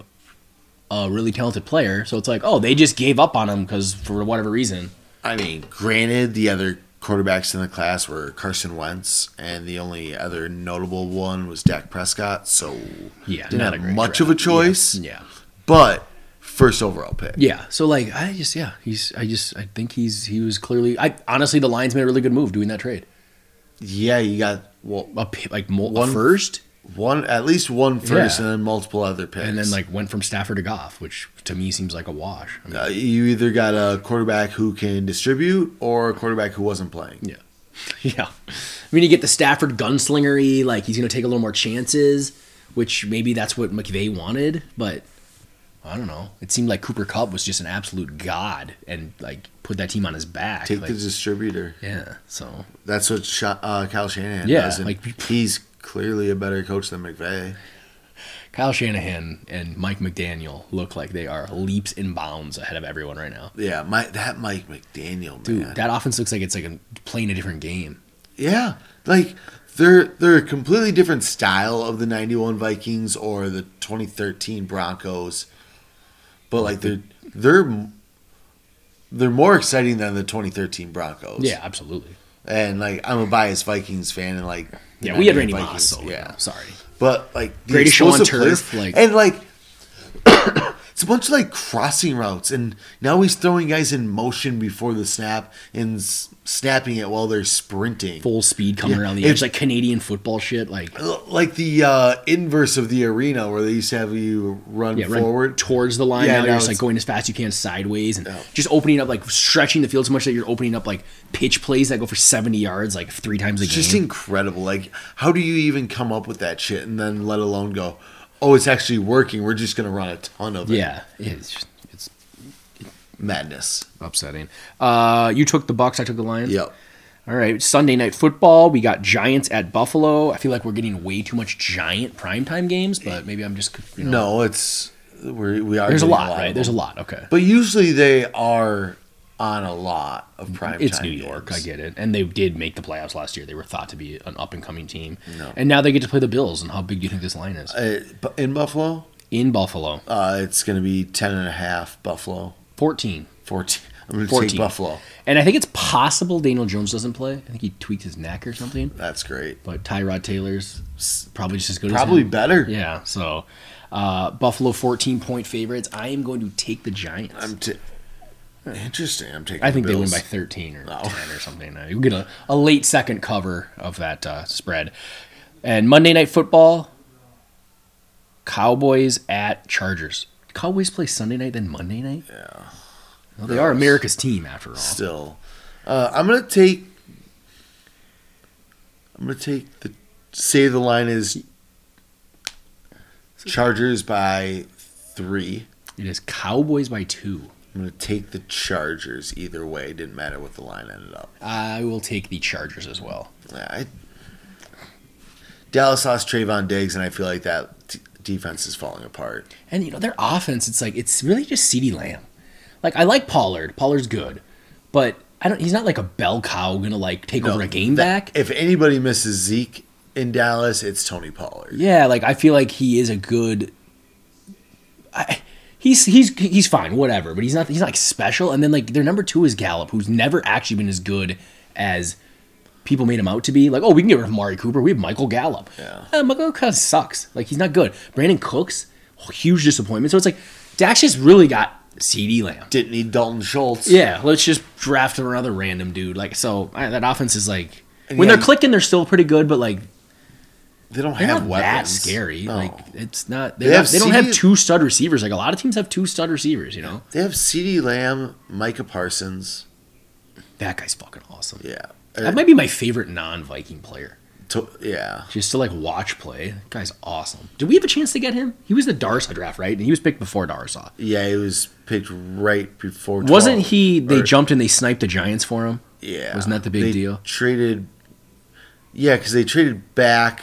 a really talented player. So it's like, oh, they just gave up on him because for whatever reason. I mean, granted, the other quarterbacks in the class were Carson Wentz, and the only other notable one was Dak Prescott. So Yeah, didn't not a have much draft. of a choice. Yeah. yeah. But first overall pick. Yeah. So like I just yeah, he's I just I think he's he was clearly I honestly the Lions made a really good move doing that trade. Yeah, you got well A, like mo- One- first one at least one first, Yeah. and then multiple other picks. and then like went from Stafford to Goff, which to me seems like a wash. I mean, uh, you either got a quarterback who can distribute or a quarterback who wasn't playing. yeah. yeah. I mean, you get the Stafford gunslingery, like he's going to take a little more chances, which maybe that's what McVay wanted, but I don't know. It seemed like Cooper Kupp was just an absolute god and like put that team on his back. Take like, the distributor. yeah, so That's what Sha- uh, Kyle Shanahan Yeah, does. and like- he's clearly a better coach than McVay. Kyle Shanahan and Mike McDaniel look like they are leaps and bounds ahead of everyone right now. Yeah, my that Mike McDaniel Dude, that offense looks like it's like a, playing a different game. yeah, like they're they're a completely different style of the '91 Vikings or the 2013 Broncos, but like they're they're they're more exciting than the 2013 Broncos. Yeah, absolutely. and like I'm a biased Vikings fan, and like Yeah, we had 91 Randy Vikings, Moss, so yeah. yeah, sorry. But like the Greatest show on turf, players- like- and like it's a bunch of like crossing routes, and now he's throwing guys in motion before the snap and s- snapping it while they're sprinting. Full speed coming Yeah, around the edge, like Canadian football shit. Like Like the uh, inverse of the arena where they used to have you run yeah, run forward. towards the line. Yeah, now now you're just like going as fast as you can sideways and Yeah. just opening up, like stretching the field so much that you're opening up like pitch plays that go for 70 yards, like three times a It's game. just incredible. Like, how do you even come up with that shit and then let alone go, oh, it's actually working. We're just going to run a ton of it. yeah, it's just, it's Madness. upsetting. Uh, you took the Bucs, I took the Lions. Yep. All right, Sunday night football. We got Giants at Buffalo. I feel like we're getting way too much Giant primetime games, but maybe I'm just you know, No, it's we're, we are. There's a getting lot, of right? There's a lot. Okay. But usually they are on a lot of prime It's New York. I get it. And they did make the playoffs last year. They were thought to be an up and coming team. No. And now they get to play the Bills. And how big do you think this line is? Uh, in Buffalo, In Buffalo, uh, it's going to be 10 and a half Buffalo. 14. 14. I'm going to 14. take Buffalo. And I think it's possible Daniel Jones doesn't play. I think he tweaked his neck or something. That's great. But Tyrod Taylor's probably just as good Probably better. Yeah. So uh, Buffalo 14 point favorites. I am going to take the Giants. I'm t- Interesting. I'm taking I think the they win by 13 or Oh. 10 or something. You get a, a late second cover of that uh, spread. And Monday Night Football, Cowboys at Chargers. Cowboys play Sunday night, then Monday night? Yeah. Well, they are America's team, after all. Still. Uh, I'm going to take. I'm going to take the. Say the line is. Chargers by three. It is Cowboys by two. I'm going to take the Chargers either way. It Didn't matter what the line ended up. I will take the Chargers as well. I, Dallas lost Trevon Diggs, and I feel like that t- defense is falling apart. And, you know, their offense, it's like, it's really just CeeDee Lamb. Like, I like Pollard. Pollard's good. But I don't, he's not like a bell cow going to, like, take over a game that- back. If anybody misses Zeke in Dallas, it's Tony Pollard. Yeah, like I feel like he is a good. I, he's he's he's fine, whatever. But he's not he's not like special. And then like their number two is Gallup, who's never actually been as good as people made him out to be. Like, oh, we can get rid of Mari Cooper. We have Michael Gallup. Yeah. uh, Michael kind of sucks. Like he's not good. Brandin Cooks, huge disappointment. So it's like Dax just really got CeeDee Lamb. Didn't need Dalton Schultz. Yeah, let's just draft another random dude. Like so, that offense is like And when yeah, they're clicking, they're still pretty good. But like They don't they're have not weapons. that scary. No. Like it's not. They They, have they don't CD have two stud receivers. Like a lot of teams have two stud receivers. You know, they have CeeDee Lamb, Micah Parsons. that guy's fucking awesome. Yeah. That might be my favorite non-Viking player. To- yeah. Just to like watch play. That guy's awesome. Did we have a chance to get him? He was the Darrisaw draft, right? And he was picked before Darrisaw. Yeah, he was picked right before. 12, Wasn't he? They or- jumped and they sniped the Giants for him. Yeah. Wasn't that the big deal? Traded. Yeah, because they traded back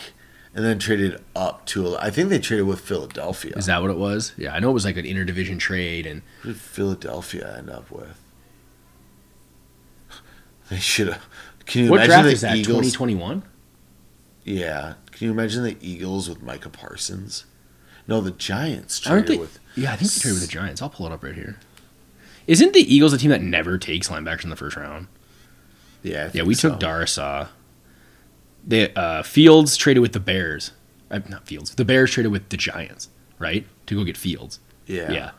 and then traded up to. I think they traded with Philadelphia. Is that what it was? Yeah, I know it was like an interdivision trade, and Who did Philadelphia end up with? They should have. Can you what imagine draft the is that? Eagles? Twenty twenty one. Yeah. Can you imagine the Eagles with Micah Parsons? No, the Giants traded they? with. Yeah, I think they traded with the Giants. I'll pull it up right here. Isn't the Eagles a team that never takes linebackers in the first round? Yeah. I Yeah, we so. took Darrisaw. The uh, Fields traded with the Bears. Uh, not Fields. The Bears traded with the Giants, right? To go get Fields. Yeah. Yeah.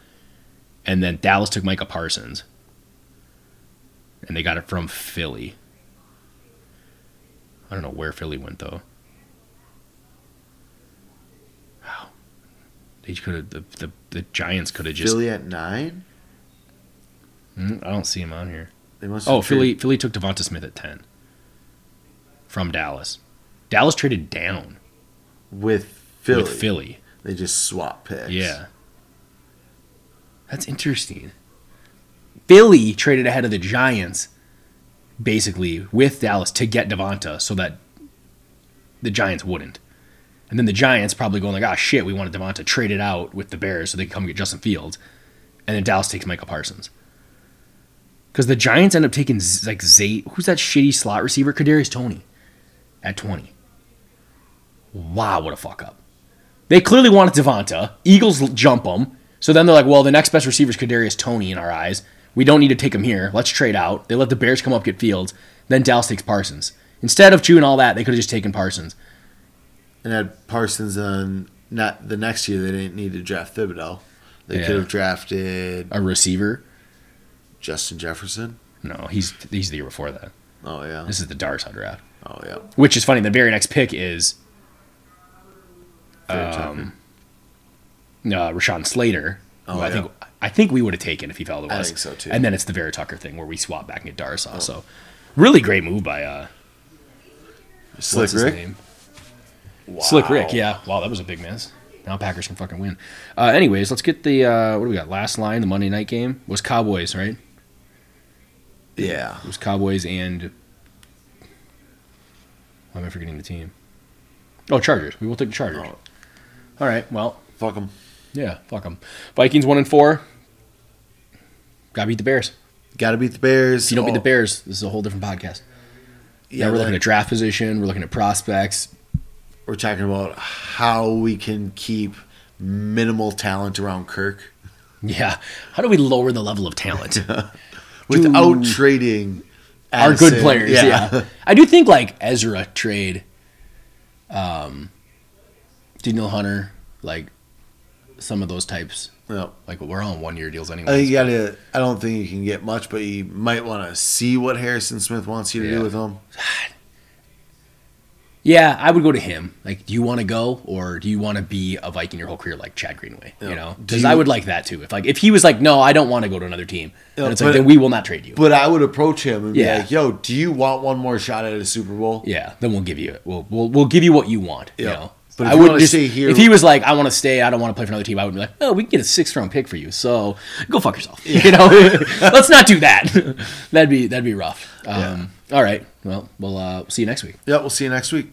And then Dallas took Micah Parsons. And they got it from Philly. I don't know where Philly went though. Wow. They could have the, the the Giants could have just Philly at nine. Mm, I don't see him on here. They must. Oh, Philly Philly took Devonta Smith at ten. From Dallas. Dallas traded down with Philly. with Philly. They just swap picks. Yeah. That's interesting. Philly traded ahead of the Giants, basically, with Dallas to get Devonta so that the Giants wouldn't. And then the Giants probably going like, ah, shit, we wanted Devonta traded out with the Bears so they could come get Justin Fields. And then Dallas takes Michael Parsons. Because the Giants end up taking like Zay, who's that shitty slot receiver? Kadarius Toney at 20. Wow, what a fuck up. They clearly wanted Devonta. Eagles jump them. So then they're like, well, the next best receiver is Kadarius Toney in our eyes. We don't need to take him here. Let's trade out. They let the Bears come up get Fields. Then Dallas takes Parsons. Instead of chewing all that, they could have just taken Parsons. And had Parsons on not the next year they didn't need to draft Thibodeaux. They Yeah. could have drafted A receiver? Justin Jefferson. No, he's he's the year before that. Oh yeah. This is the Darrisaw draft. Oh yeah. Which is funny. The very next pick is um, uh, Rashawn Slater. who Oh, I think I think we would have taken if he fell to I think so, too. And then it's the Vera Tucker thing where we swap back and get Oh. So really great move by uh, Slick Rick. name? Slick Rick. Yeah. Wow, that was a big miss. Now Packers can fucking win. Uh, anyways, let's get the uh, what do we got? Last line. The Monday night game was Cowboys, right? Yeah. It was Cowboys and. Why am I forgetting the team? Oh, Chargers. We will take the Chargers. Oh. All right. Well, Fuck them. yeah. Fuck them. Vikings one and four. Got to beat the Bears. Got to beat the Bears. If you don't beat the Oh, Bears, this is a whole different podcast. Yeah, now we're that- looking at draft position. We're looking at prospects. we're talking about how we can keep minimal talent around Kirk Yeah. How do we lower the level of talent? without trading Our good players. Yeah. I do think like Ezra trade, um, Danielle Hunter, like some of those types. No. Like we're on one year deals I think anyway. you gotta. I don't think you can get much, but you might want to see what Harrison Smith wants you to Yeah. do with him. Yeah, I would go to him. Like, do you want to go, or do you want to be a Viking your whole career, like Chad Greenway? You know, because I would like that too. If like if he was like, no, I don't want to go to another team, Yeah, and it's like then we will not trade you. But I would approach him and be like, "Yo, do you want one more shot at a Super Bowl?" yeah, then we'll give you we'll we'll, we'll give you what you want. You Yeah. know, But I would wanna just stay here- if he was like, I want to stay, I don't want to play for another team. I would be like, oh, we can get a sixth round pick for you. So go fuck yourself. You know, let's not do that. that'd be that'd be rough. Um, All right, well, we'll uh, see you next week. Yeah, we'll see you next week.